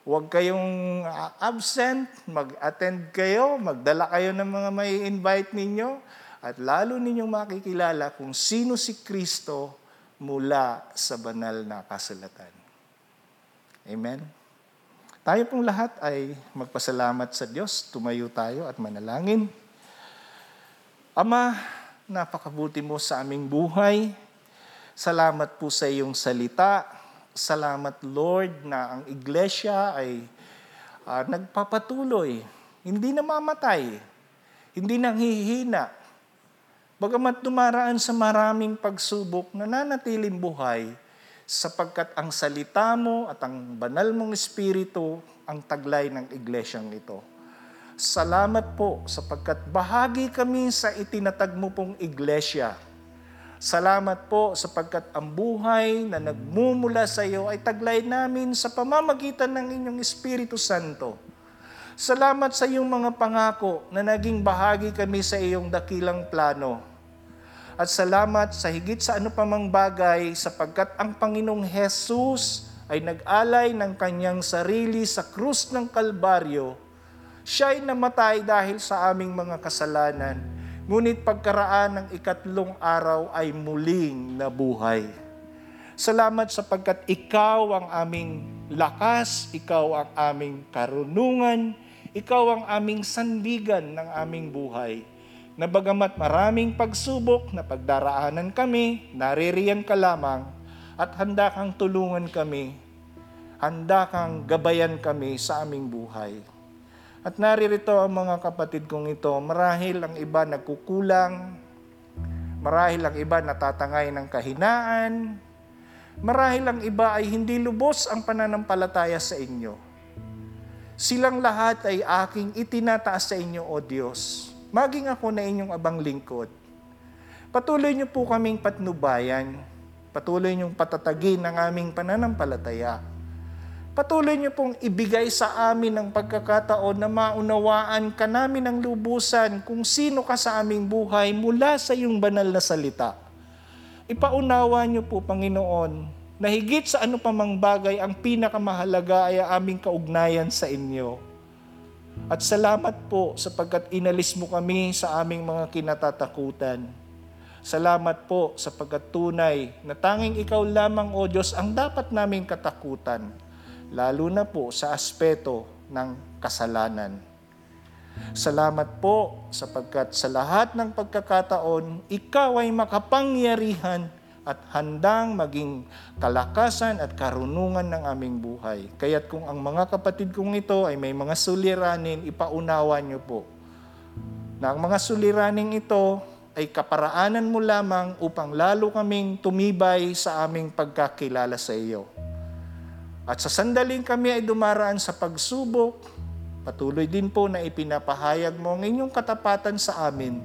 Huwag kayong ah, absent, mag-attend kayo, magdala kayo ng mga may invite ninyo, at lalo ninyong makikilala kung sino si Kristo mula sa banal na kasulatan. Amen? Tayo pong lahat ay magpasalamat sa Diyos, tumayo tayo at manalangin. Ama, napakabuti mo sa aming buhay. Salamat po sa iyong salita. Salamat Lord na ang iglesia ay ah, nagpapatuloy, hindi namamatay, hindi nanghihina. Bagamat dumaraan sa maraming pagsubok, nananatiling buhay sapagkat ang salita mo at ang banal mong espiritu ang taglay ng iglesyang ito. Salamat po sapagkat bahagi kami sa itinatag mo pong iglesia. Salamat po sapagkat ang buhay na nagmumula sa iyo ay taglay namin sa pamamagitan ng inyong Espiritu Santo. Salamat sa iyong mga pangako na naging bahagi kami sa iyong dakilang plano. At salamat sa higit sa ano pa mang bagay sapagkat ang Panginoong Jesus ay nag-alay ng kanyang sarili sa krus ng Kalbaryo. Siya ay namatay dahil sa aming mga kasalanan, ngunit pagkaraan ng ikatlong araw ay muling nabuhay. Salamat sapagkat ikaw ang aming lakas, ikaw ang aming karunungan, ikaw ang aming sandigan ng aming buhay. Na bagamat maraming pagsubok na pagdaraanan kami, naririyan ka lamang at handa kang tulungan kami, handa kang gabayan kami sa aming buhay. At naririto ang mga kapatid kong ito, marahil ang iba nagkukulang, marahil ang iba natatangay ng kahinaan, marahil ang iba ay hindi lubos ang pananampalataya sa inyo. Silang lahat ay aking itinataas sa inyo, O Diyos. Maging ako na inyong abang lingkod. Patuloy niyo po kaming patnubayan. Patuloy niyong patatagin ang aming pananampalataya. Patuloy niyo pong ibigay sa amin ang pagkakataon na maunawaan ka namin ng lubusan kung sino ka sa aming buhay mula sa iyong banal na salita. Ipaunawa niyo po, Panginoon, na higit sa ano pa mang bagay, ang pinakamahalaga ay aming kaugnayan sa inyo. At salamat po sapagkat inalis mo kami sa aming mga kinatatakutan. Salamat po sapagkat tunay na tanging ikaw lamang, O Diyos, ang dapat naming katakutan, lalo na po sa aspeto ng kasalanan. Salamat po sapagkat sa lahat ng pagkakataon, ikaw ay makapangyarihan at handang maging kalakasan at karunungan ng aming buhay. Kaya't kung ang mga kapatid kong ito ay may mga suliranin, ipaunawa niyo po na ang mga suliraning ito ay kaparaanan mo lamang upang lalo kaming tumibay sa aming pagkakilala sa iyo. At sa sandaling kami ay dumaraan sa pagsubok, patuloy din po na ipinapahayag mo ang inyong katapatan sa amin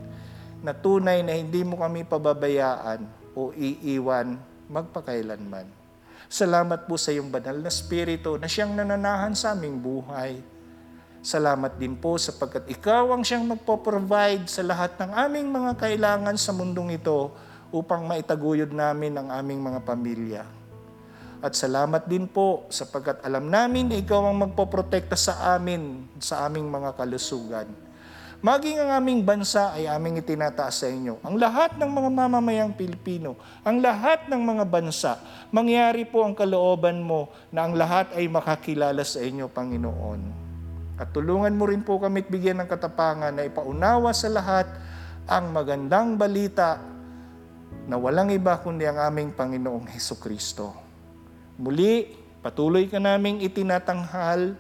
na tunay na hindi mo kami pababayaan o iiwan magpakailanman. Salamat po sa iyong banal na spirito na siyang nananahan sa aming buhay. Salamat din po sapagkat ikaw ang siyang magpo-provide sa lahat ng aming mga kailangan sa mundong ito upang maitaguyod namin ang aming mga pamilya. At salamat din po sapagkat alam namin na ikaw ang magpoprotekta sa amin, sa aming mga kalusugan. Maging ang aming bansa ay aming itinataas sa inyo. Ang lahat ng mga mamamayang Pilipino, ang lahat ng mga bansa, mangyari po ang kalooban mo na ang lahat ay makakilala sa inyo, Panginoon. At tulungan mo rin po kami bigyan ng katapangan na ipaunawa sa lahat ang magandang balita na walang iba kundi ang aming Panginoong Heso Kristo. Muli, patuloy ka naming itinatanghal,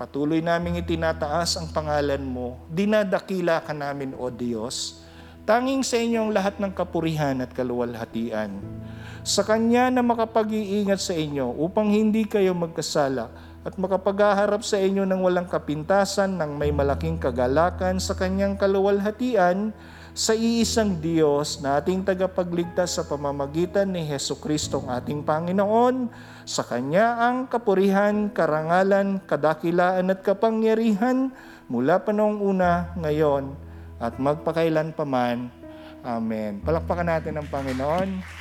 patuloy naming itinataas ang pangalan mo, dinadakila ka namin, O Diyos, tanging sa inyong lahat ng kapurihan at kaluwalhatian. Sa Kanya na makapag-iingat sa inyo upang hindi kayo magkasala at makapaghaharap sa inyo ng walang kapintasan ng may malaking kagalakan sa Kanyang kaluwalhatian, sa iisang Diyos na ating tagapagligtas sa pamamagitan ni Heso Kristo ang ating Panginoon, sa Kanya ang kapurihan, karangalan, kadakilaan at kapangyarihan mula pa noong una, ngayon, at magpakailan paman. Amen. Palakpakan natin ang Panginoon.